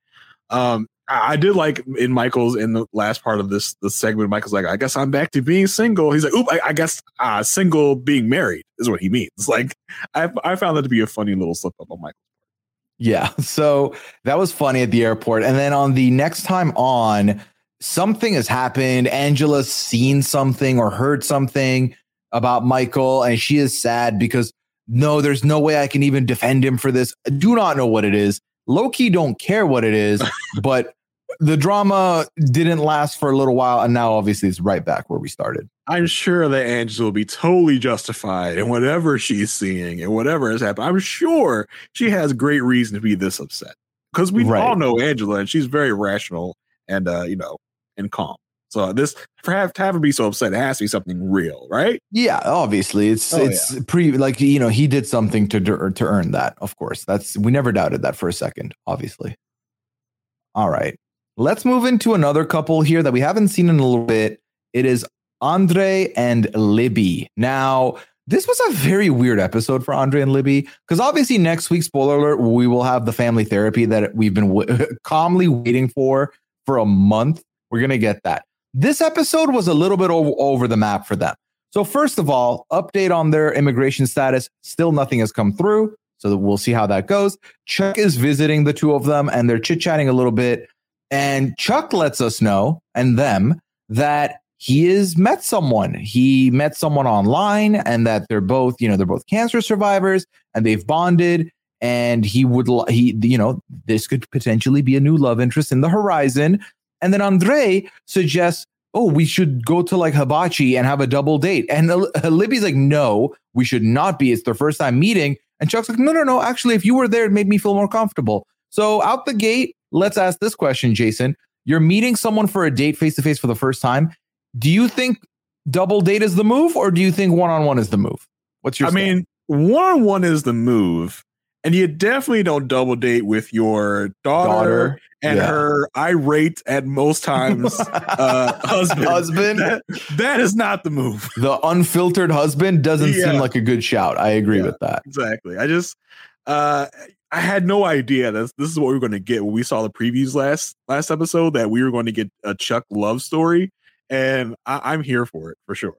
Um, I did like in Michael's in the last part of this the segment. Michael's like, I guess I'm back to being single. He's like, oop, I, I guess uh, single being married is what he means. Like, I I found that to be a funny little slip up on Michael. Yeah. <laughs> So that was funny at the airport. And then on the next time on, something has happened. Angela's seen something or heard something about Michael, and she is sad because no, there's no way I can even defend him for this. I do not know what it is. Low key don't care what it is, <laughs> but the drama didn't last for a little while. And now obviously it's right back where we started. I'm sure that Angela will be totally justified in whatever she's seeing and whatever has happened. I'm sure she has great reason to be this upset because we Right. all know Angela and she's very rational and uh, you know and calm. So uh, this for have to have her be so upset, it has to be something real, right? Yeah, obviously it's Oh, it's pre like you know he did something to to to earn that. Of course, that's we never doubted that for a second. Obviously. All right, let's move into another couple here that we haven't seen in a little bit. It is Andre and Libby. Now, this was a very weird episode for Andre and Libby because obviously next week, spoiler alert, we will have the family therapy that we've been w- <laughs> calmly waiting for for a month We're gonna get that. This episode was a little bit over, over the map for them. So first of all, update on their immigration status. Still nothing has come through. So we'll see how that goes. Chuck is visiting the two of them and they're chit chatting a little bit. And Chuck lets us know and them that he has met someone. He met someone online and that they're both, you know, they're both cancer survivors and they've bonded. And he would, he, you know, this could potentially be a new love interest in the horizon. And then Andre suggests, oh, we should go to like hibachi and have a double date. And uh, <laughs> Libby's like, no, we should not be. It's their first time meeting. And Chuck's like, no, no, no. Actually, if you were there, it made me feel more comfortable. So out the gate, let's ask this question, Jason. You're meeting someone for a date face to face for the first time. Do you think double date is the move, or do you think one on one is the move? What's your? I mean, one on one is the move, and you definitely don't double date with your daughter, Daughter, and yeah. her irate at most <laughs> times uh, husband. Husband. That- that is not the move. the unfiltered husband doesn't Yeah. seem like a good shout. I agree with that. Exactly. I just uh I had no idea that this is what we were going to get when we saw the previews last last episode that we were going to get a Chuck love story, and I, I'm here for it for sure.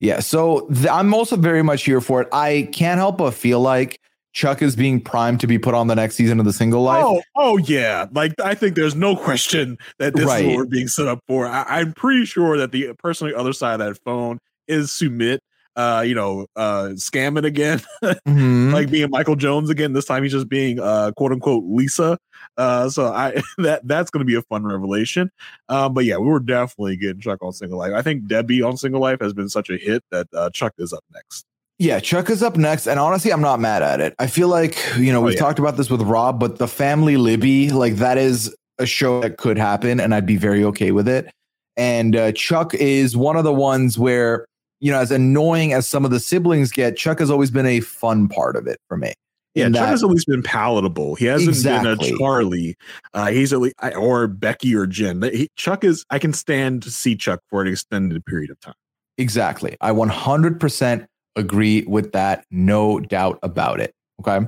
Yeah. So th- I'm also very much here for it. I can't help but feel like Chuck is being primed to be put on the next season of the single life. Oh, oh yeah. Like I think there's no question that this is what we're being set up for. I, I'm pretty sure that the person on the other side of that phone is Sumit. Uh, you know, uh, scamming again, <laughs> Mhm. like being Michael Jones again. This time he's just being uh, quote unquote Lisa. Uh, so I <laughs> that that's going to be a fun revelation. Um, but yeah, we were definitely getting Chuck on Single Life. I think Debbie on Single Life has been such a hit that uh, Chuck is up next. Yeah, Chuck is up next, and honestly, I'm not mad at it. I feel like you know Oh, we've yeah. talked about this with Rob, but the Family Libby, like that is a show that could happen, and I'd be very okay with it. And uh, Chuck is one of the ones where you know, as annoying as some of the siblings get, Chuck has always been a fun part of it for me. Yeah, Chuck has always been palatable. He hasn't been a Charlie. Uh, he's at least or Becky or Jen. He, Chuck is. I can stand to see Chuck for an extended period of time. Exactly. I 100% agree with that. No doubt about it. Okay.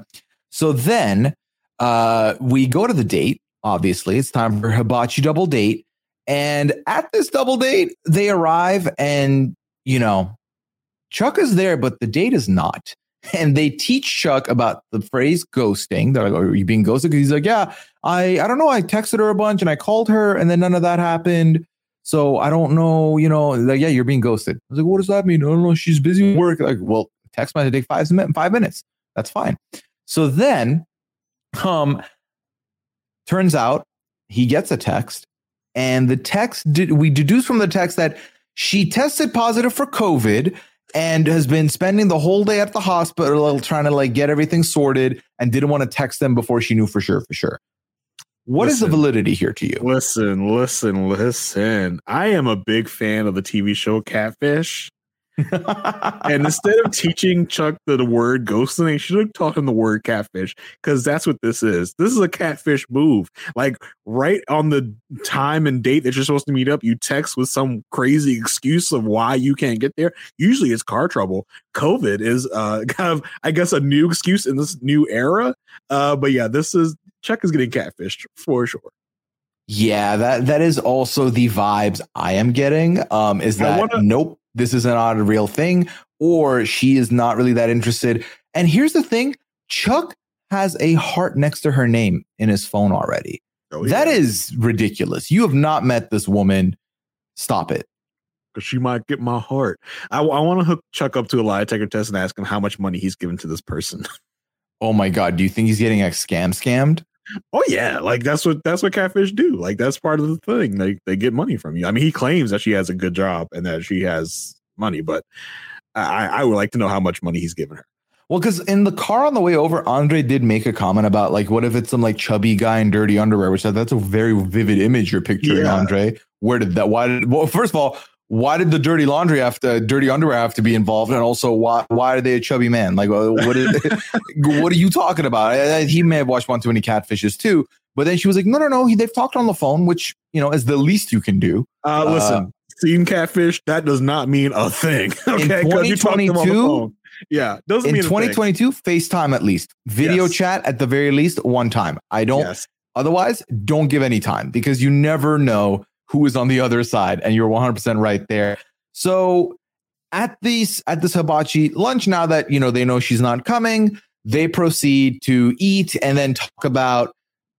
So then uh, we go to the date. Obviously, it's time for hibachi double date. And at this double date, they arrive and, you know, Chuck is there, but the date is not. <laughs> And they teach Chuck about the phrase ghosting. They're like, Are you being ghosted? He's like, Yeah, I, I don't know. I texted her a bunch and I called her and then none of that happened. So I don't know, you know, like, yeah, you're being ghosted. I was like, what does that mean? I don't know. She's busy with work. Like, well, text might take five, five minutes. That's fine. So then, um, turns out he gets a text, and the text did, we deduce from the text that she tested positive for COVID and has been spending the whole day at the hospital trying to like get everything sorted and didn't want to text them before she knew for sure, for sure. What is the validity here to you? Listen, listen, listen. I am a big fan of the TV show Catfish. And instead of teaching Chuck the, the word ghosting, they should have taught him the word catfish because that's what this is. This is a catfish move. Like right on the time and date that you're supposed to meet up, you text with some crazy excuse of why you can't get there. Usually it's car trouble. COVID is uh <laughs> kind of, I guess, a new excuse in this new era. Uh, but yeah, this is Chuck is getting catfished for sure. Yeah, that that is also the vibes I am getting. Um, is that wanna- nope, this is not a real thing, or she is not really that interested. And here's the thing: Chuck has a heart next to her name in his phone already. Oh, That is ridiculous. You have not met this woman. Stop it. because she might get my heart. I, want to hook Chuck up to a lie detector test and ask him how much money he's given to this person. <laughs> Oh my god, do you think he's getting like scam scammed? Oh yeah, like that's what that's what catfish do. Like that's part of the thing. They they get money from you. I mean, he claims that she has a good job and that she has money, but I I would like to know how much money he's given her. Well, because in the car on the way over, Andre did make a comment about like, what if it's some like chubby guy in dirty underwear? Which said that's a very vivid image you're picturing, Yeah. Andre. Where did that? Why did? Well, first of all, why did the dirty laundry have to, dirty underwear have to be involved? And also, why why are they a chubby man? Like, uh, what is? <laughs> what are you talking about? I- I- He may have watched one too many catfishes too. But then she was like, no, no, no. He, they've talked on the phone, which you know is the least you can do. Uh, listen, seeing catfish that does not mean a thing. Okay, 'Cause you talked to on the 2022? phone. yeah, doesn't in mean 2022 facetime at least video Yes. chat at the very least one time i don't Yes. otherwise don't give any time because you never know who is on the other side. And you're 100% right there. So at these at this hibachi lunch, now that you know they know she's not coming, they proceed to eat and then talk about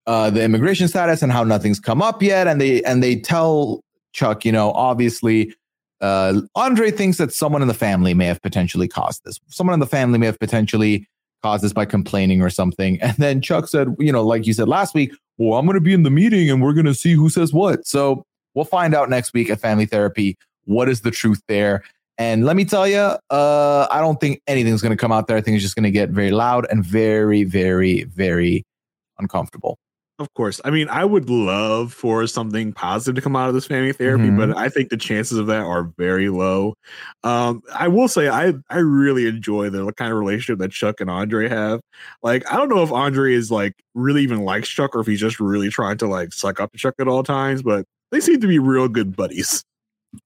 uh, the immigration status and how nothing's come up yet. And they and they tell Chuck, you know, obviously uh, Andre thinks that someone in the family may have potentially caused this. Someone in the family may have potentially caused this by complaining or something. And then Chuck said, you know, like you said last week, well, I'm going to be in the meeting and we're going to see who says what. So we'll find out next week at Family Therapy what is the truth there. And let me tell you, uh, I don't think anything's going to come out there. I think it's just going to get very loud and very, very, very uncomfortable. Of course. I mean, I would love for something positive to come out of this family therapy, Mhm. but I think the chances of that are very low. Um, I will say I I really enjoy the kind of relationship that Chuck and Andre have. Like, I don't know if Andre is like really even likes Chuck or if he's just really trying to like suck up to Chuck at all times, but they seem to be real good buddies.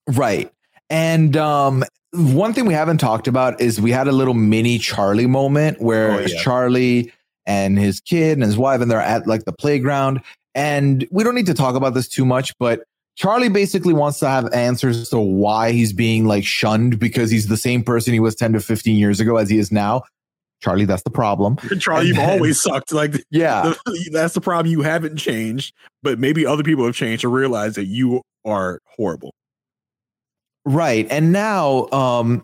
Right. And um, one thing we haven't talked about is we had a little mini Charlie moment where Oh, it's yeah. Charlie and his kid and his wife, and they're at like the playground. And we don't need to talk about this too much, but Charlie basically wants to have answers to why he's being like shunned because he's the same person he was 10 to 15 years ago as he is now. Charlie, that's the problem. Charlie, And you've then- always sucked. Like, <laughs> Yeah. the- that's the problem. You haven't changed, but maybe other people have changed to realize that you are horrible. Right. And now um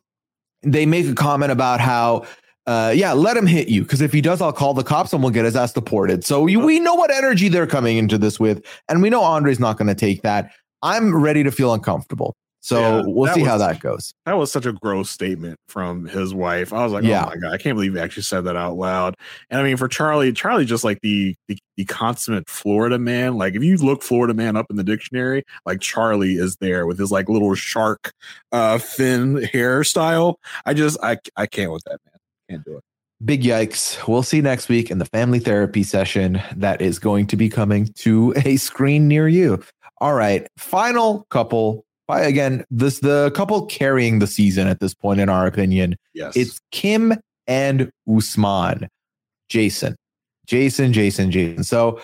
they make a comment about how uh yeah, let him hit you because if he does I'll call the cops and we'll get his ass deported. So you, we know what energy they're coming into this with and we know Andre's not going to take that. I'm ready to feel uncomfortable. So Yeah, we'll see how that goes. That was such a gross statement from his wife. I was like, Yeah. oh my god, I can't believe he actually said that out loud. And I mean, for Charlie, Charlie just like the, the the consummate Florida man. Like if you look Florida man up in the dictionary, like Charlie is there with his like little shark uh fin hairstyle. I just I I can't with that man. Can't do it. Big yikes. We'll see next week in the family therapy session that is going to be coming to a screen near you. All right. Final couple. Again, this the couple carrying the season at this point, in our opinion. Yes. It's Kim and Usman. Jason. Jason, Jason, Jason. So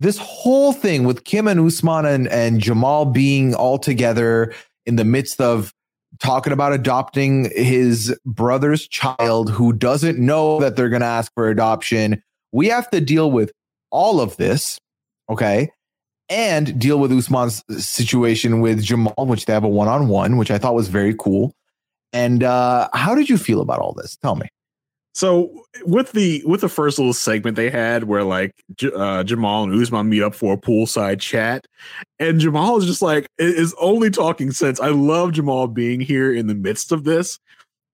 this whole thing with Kim and Usman and, and Jamal being all together in the midst of talking about adopting his brother's child who doesn't know that they're going to ask for adoption. We have to deal with all of this, okay? And deal with Usman's situation with Jamal, which they have a one on one, which I thought was very cool. And uh, how did you feel about all this? Tell me. So with the with the first little segment they had where like uh, Jamal and Usman meet up for a poolside chat, and Jamal is just like is only talking sense. I love Jamal being here in the midst of this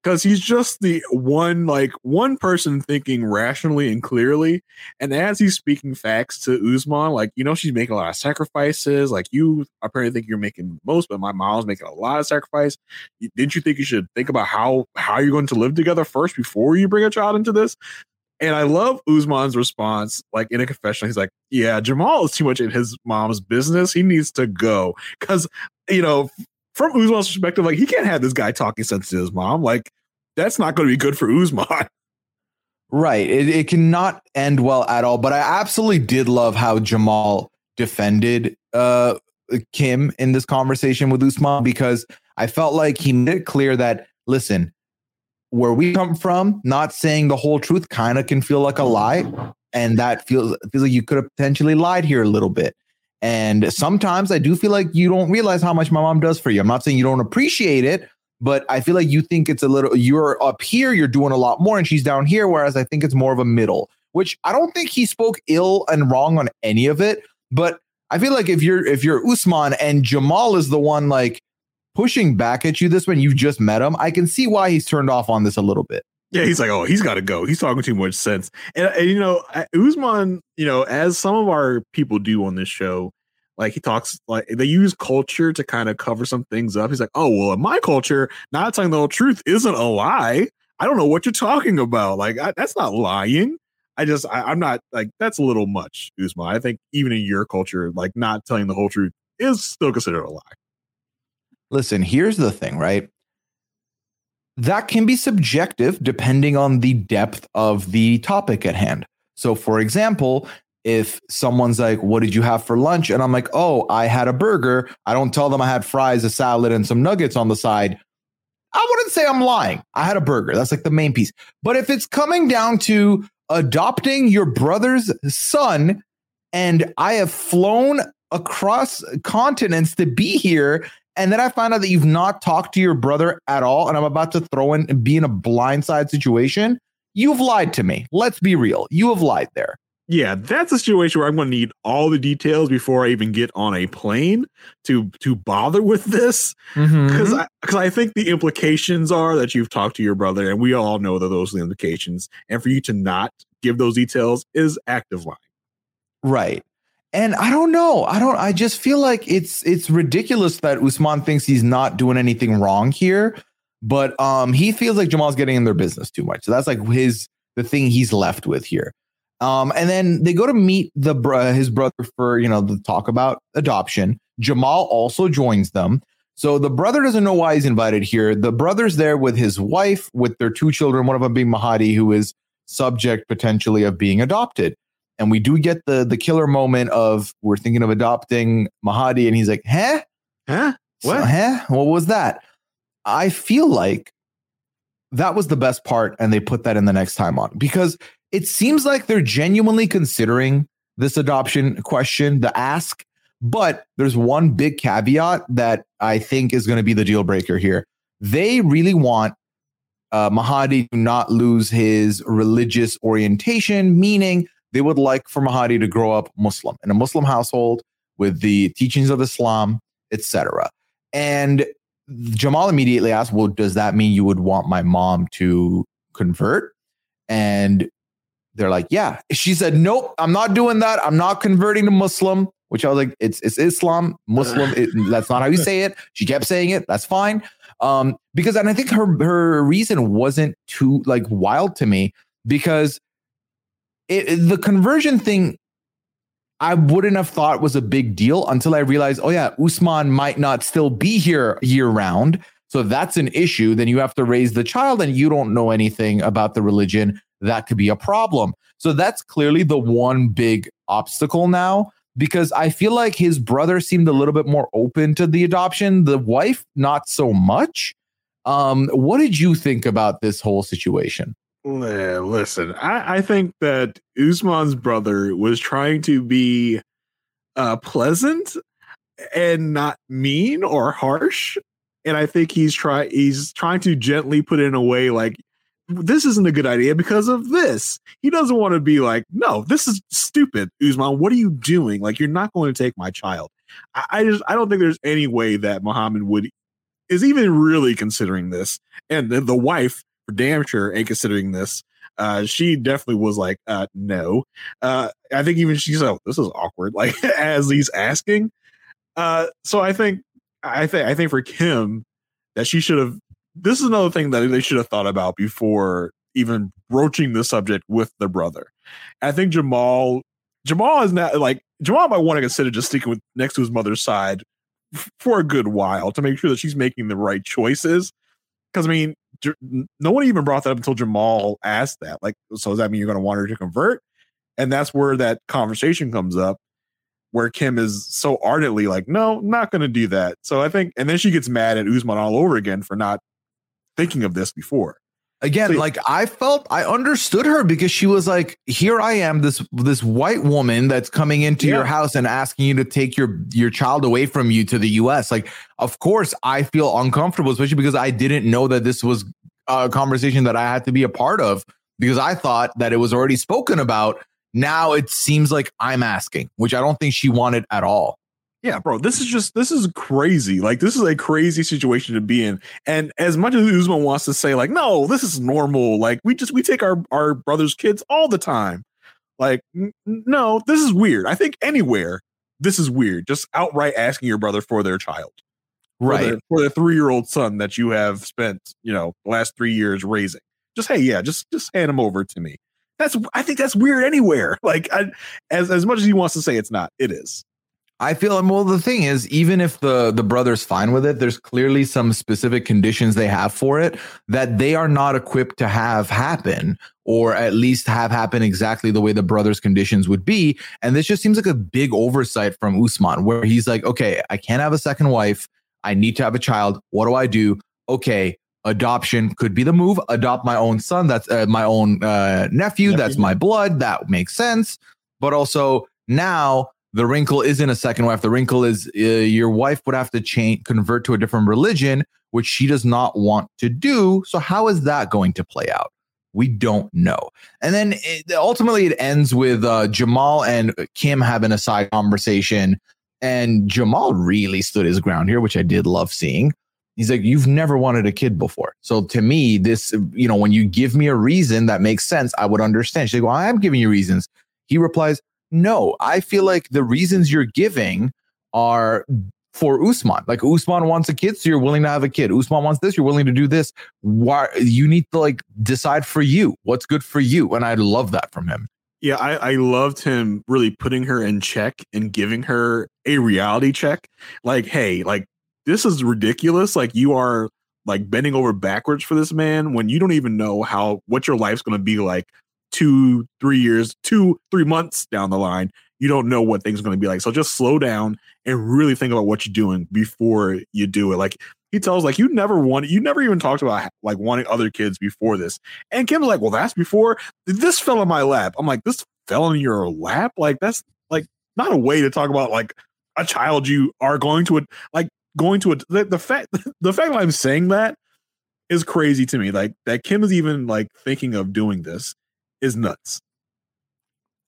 because he's just the one like one person thinking rationally and clearly. And as he's speaking facts to Usman, like you know she's making a lot of sacrifices. Like you apparently think you're making most, but my mom's making a lot of sacrifice. Didn't you think you should think about how how you're going to live together first before you bring a child into this? And I love Usman's response, like in a confessional. He's like, "Yeah, Jamal is too much in his mom's business. He needs to go because you know." From Usman's perspective, like he can't have this guy talking sense to his mom. Like that's not going to be good for Usman. <laughs> Right. It, it cannot end well at all. But I absolutely did love how Jamal defended uh, Kim in this conversation with Usman because I felt like he made it clear that, listen, where we come from, not saying the whole truth kind of can feel like a lie. And that feels feels like you could have potentially lied here a little bit. And sometimes I do feel like you don't realize how much my mom does for you. I'm not saying you don't appreciate it, but I feel like you think it's a little you're up here, you're doing a lot more, and she's down here, whereas I think it's more of a middle, which I don't think he spoke ill and wrong on any of it. But I feel like if you're if you're Usman and Jamal is the one like pushing back at you this when you just met him, I can see why he's turned off on this a little bit. Yeah, he's like, oh, he's got to go. He's talking too much sense. And, and you know, Usman, you know, as some of our people do on this show, like he talks like they use culture to kind of cover some things up. He's like, oh, well, in my culture, not telling the whole truth isn't a lie. I don't know what you're talking about. Like I, that's not lying. I just I, I'm not like that's a little much, Usman. I think even in your culture, like not telling the whole truth is still considered a lie. Listen, here's the thing, right? That can be subjective depending on the depth of the topic at hand. So, for example, if someone's like, What did you have for lunch? And I'm like, Oh, I had a burger. I don't tell them I had fries, a salad, and some nuggets on the side. I wouldn't say I'm lying. I had a burger. That's like the main piece. But if it's coming down to adopting your brother's son, and I have flown across continents to be here, and then I find out that you've not talked to your brother at all, and I'm about to throw in and be in a blindside situation, you've lied to me. Let's be real. You have lied there. Yeah, that's a situation where I'm going to need all the details before I even get on a plane to to bother with this because Mhm. I, cause I think the implications are that you've talked to your brother, and we all know that those are the implications. And for you to not give those details is active lying. Right. And I don't know. I don't I just feel like it's it's ridiculous that Usman thinks he's not doing anything wrong here, but um he feels like Jamal's getting in their business too much. So that's like his the thing he's left with here. Um and then they go to meet the bro- his brother for, you know, the talk about adoption. Jamal also joins them. So the brother doesn't know why he's invited here. The brother's there with his wife, with their two children, one of them being Mahadi, who is subject potentially of being adopted. And we do get the the killer moment of we're thinking of adopting Mahadi, and he's like, "Huh? Huh? What? What? huh? What was that?" I feel like that was the best part, and they put that in the next time on because it seems like they're genuinely considering this adoption question, the ask. But there's one big caveat that I think is going to be the deal breaker here. They really want uh, Mahadi to not lose his religious orientation, meaning they would like for Mahadi to grow up Muslim in a Muslim household with the teachings of Islam, etc. And Jamal immediately asked, "Well, does that mean you would want my mom to convert?" And they're like, "Yeah." She said, "Nope, I'm not doing that. I'm not converting to Muslim." Which I was like, "It's it's Islam, Muslim. it- <laughs> that's not how you say it." She kept saying it. That's fine. Um, because and I think her her reason wasn't too like wild to me because it, the conversion thing I wouldn't have thought was a big deal until I realized, oh yeah, Usman might not still be here year round. So that's an issue, then you have to raise the child and you don't know anything about the religion. That could be a problem. So that's clearly the one big obstacle now because I feel like his brother seemed a little bit more open to the adoption, the wife not so much. Um, what did you think about this whole situation? Listen, I, I think that Usman's brother was trying to be uh, pleasant and not mean or harsh, and I think he's try he's trying to gently put in a way like this isn't a good idea because of this. He doesn't want to be like, no, this is stupid, Usman. What are you doing? Like, you're not going to take my child. I, I just I don't think there's any way that Muhammad would is even really considering this, and the, the wife for damn sure ain't considering this. Uh, she definitely was like, uh, no. Uh, I think even she's like, this is awkward. <laughs> Like as he's asking. Uh, so I think, I think, I think for Kim that she should have. This is another thing that they should have thought about before even broaching the subject with the brother. I think Jamal, Jamal is not like Jamal might want to consider just sticking with next to his mother's side for a good while to make sure that she's making the right choices. Because I mean, no one even brought that up until Jamal asked that. Like, so does that mean you're going to want her to convert? And that's where that conversation comes up, where Kim is so ardently like, no, not going to do that. So I think, and then she gets mad at Usman all over again for not thinking of this before. Again, like I felt I understood her because she was like, "Here I am, this this white woman that's coming into your house and asking you to take your your child away from you to the U.S." Like, of course, I feel uncomfortable, especially because I didn't know that this was a conversation that I had to be a part of because I thought that it was already spoken about. Now it seems like I'm asking, which I don't think she wanted at all. Yeah, bro, this is just this is crazy. Like this is a crazy situation to be in. And as much as Usman wants to say, like, no, this is normal. Like we just we take our our brother's kids all the time. Like, n- no, this is weird. I think anywhere this is weird. Just outright asking your brother for their child, for Right. their, for their three year old son that you have spent, you know, the last three years raising. Just hey, yeah, just just hand him over to me. That's I think that's weird anywhere. <laughs> Like, I, as as much as he wants to say it's not, it is. I feel well. The thing is, even if the the brother's fine with it, there's clearly some specific conditions they have for it that they are not equipped to have happen, or at least have happen exactly the way the brother's conditions would be. And this just seems like a big oversight from Usman, where he's like, "Okay, I can't have a second wife. I need to have a child. What do I do? Okay, adoption could be the move. Adopt my own son. That's uh, my own uh, nephew. Nephew. That's my blood. That makes sense. But also now the wrinkle isn't a second wife. The wrinkle is uh, your wife would have to change, convert to a different religion, which she does not want to do. So how is that going to play out? We don't know. And then it, ultimately, it ends with uh, Jamal and Kim having a side conversation. And Jamal really stood his ground here, which I did love seeing. He's like, You've never wanted a kid before. So to me, this, you know, when you give me a reason that makes sense, I would understand. She's like, Well, I am giving you reasons. He replies, No, I feel like the reasons you're giving are for Usman. Like Usman wants a kid, so you're willing to have a kid. Usman wants this, you're willing to do this. Why you need to like decide for you what's good for you. And I love that from him. Yeah, I, I loved him really putting her in check and giving her a reality check. Like, hey, like this is ridiculous. Like you are like bending over backwards for this man when you don't even know how what your life's gonna be like two, three years, two, three months down the line. You don't know what things are gonna be like. So just slow down and really think about what you're doing before you do it. Like he tells like you never wanted you never even talked about like wanting other kids before this and kim's like well that's before this fell in my lap i'm like this fell in your lap like that's like not a way to talk about like a child you are going to a like going to a the, the fact <laughs> the fact that i'm saying that is crazy to me like that kim is even like thinking of doing this is nuts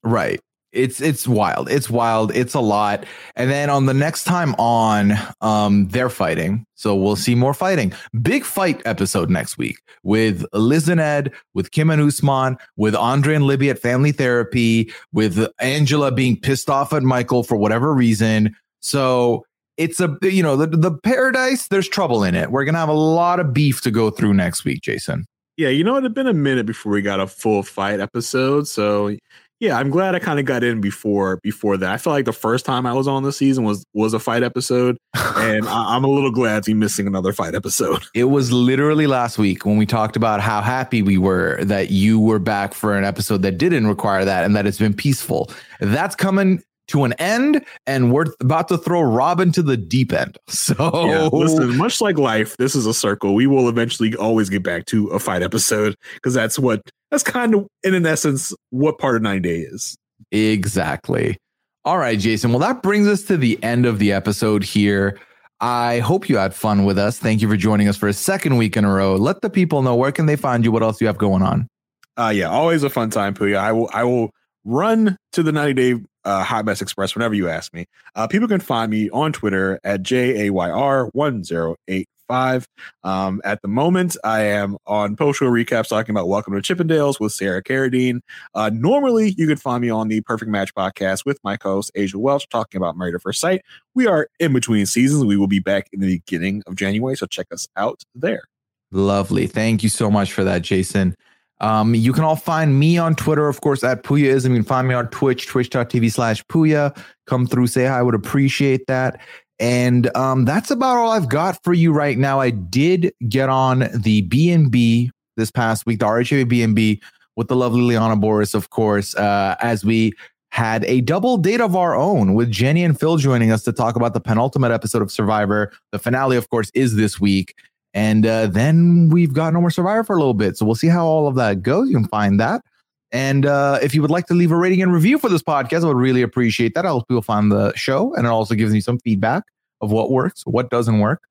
Right. It's it's wild. It's wild. It's a lot. And then on the next time on, um, they're fighting. So we'll see more fighting. Big fight episode next week with Liz and Ed, with Kim and Usman, with Andre and Libby at family therapy, with Angela being pissed off at Michael for whatever reason. So it's a you know the the paradise. There's trouble in it. We're gonna have a lot of beef to go through next week, Jason. Yeah you know it had been a minute before we got a full fight episode so yeah i'm glad i kind of got in before before that i feel like the first time i was on the season was was a fight episode and <laughs> I, i'm a little glad to be missing another fight episode It was literally last week when we talked about how happy we were that you were back for an episode that didn't require that and that it's been peaceful. That's coming to an end, and we're about to throw Robin to the deep end. <laughs> So Yeah, listen, much like life, this is a circle. We will eventually always get back to a fight episode because that's what that's kind of in an essence what part of nine day is. Exactly. All right, Jason. Well, that brings us to the end of the episode here. I hope you had fun with us. Thank you for joining us for a second week in a row. Let the people know where can they find you, what else you have going on. Uh yeah, always a fun time, Puya. I will I will run to the 90 day uh, Hot Mess Express whenever you ask me. Uh, people can find me on Twitter at JAYR1085. Um, at the moment, I am on post show recaps talking about Welcome to Chippendales with Sarah Carradine. Uh, normally, you can find me on the Perfect Match podcast with my co host, Asia Welch, talking about Married at First Sight. We are in between seasons. We will be back in the beginning of January, so check us out there. Lovely. Thank you so much for that, Jason. Um, you can all find me on Twitter, of course, at Puyaism. You can find me on Twitch, twitch.tv slash Puya. Come through, say hi. I would appreciate that. And um, that's about all I've got for you right now. I did get on the B&B this past week, the RHA B&B with the lovely Liana Boas, of course, uh, as we had a double date of our own with Jenny and Phil joining us to talk about the penultimate episode of Survivor. The finale, of course, is this week. And uh, then we've got No More Survivor for a little bit. So we'll see how all of that goes. You can find that. And uh, if you would like to leave a rating and review for this podcast, I would really appreciate that. It helps people find the show. And it also gives me some feedback of what works, what doesn't work.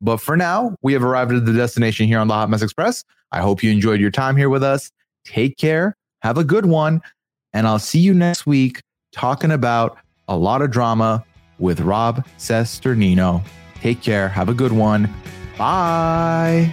But for now, we have arrived at the destination here on the Hot Mess Express. I hope you enjoyed your time here with us. Take care. Have a good one. And I'll see you next week talking about a lot of drama with Rob Cesternino. Take care. Have a good one. Bye.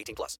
18 plus.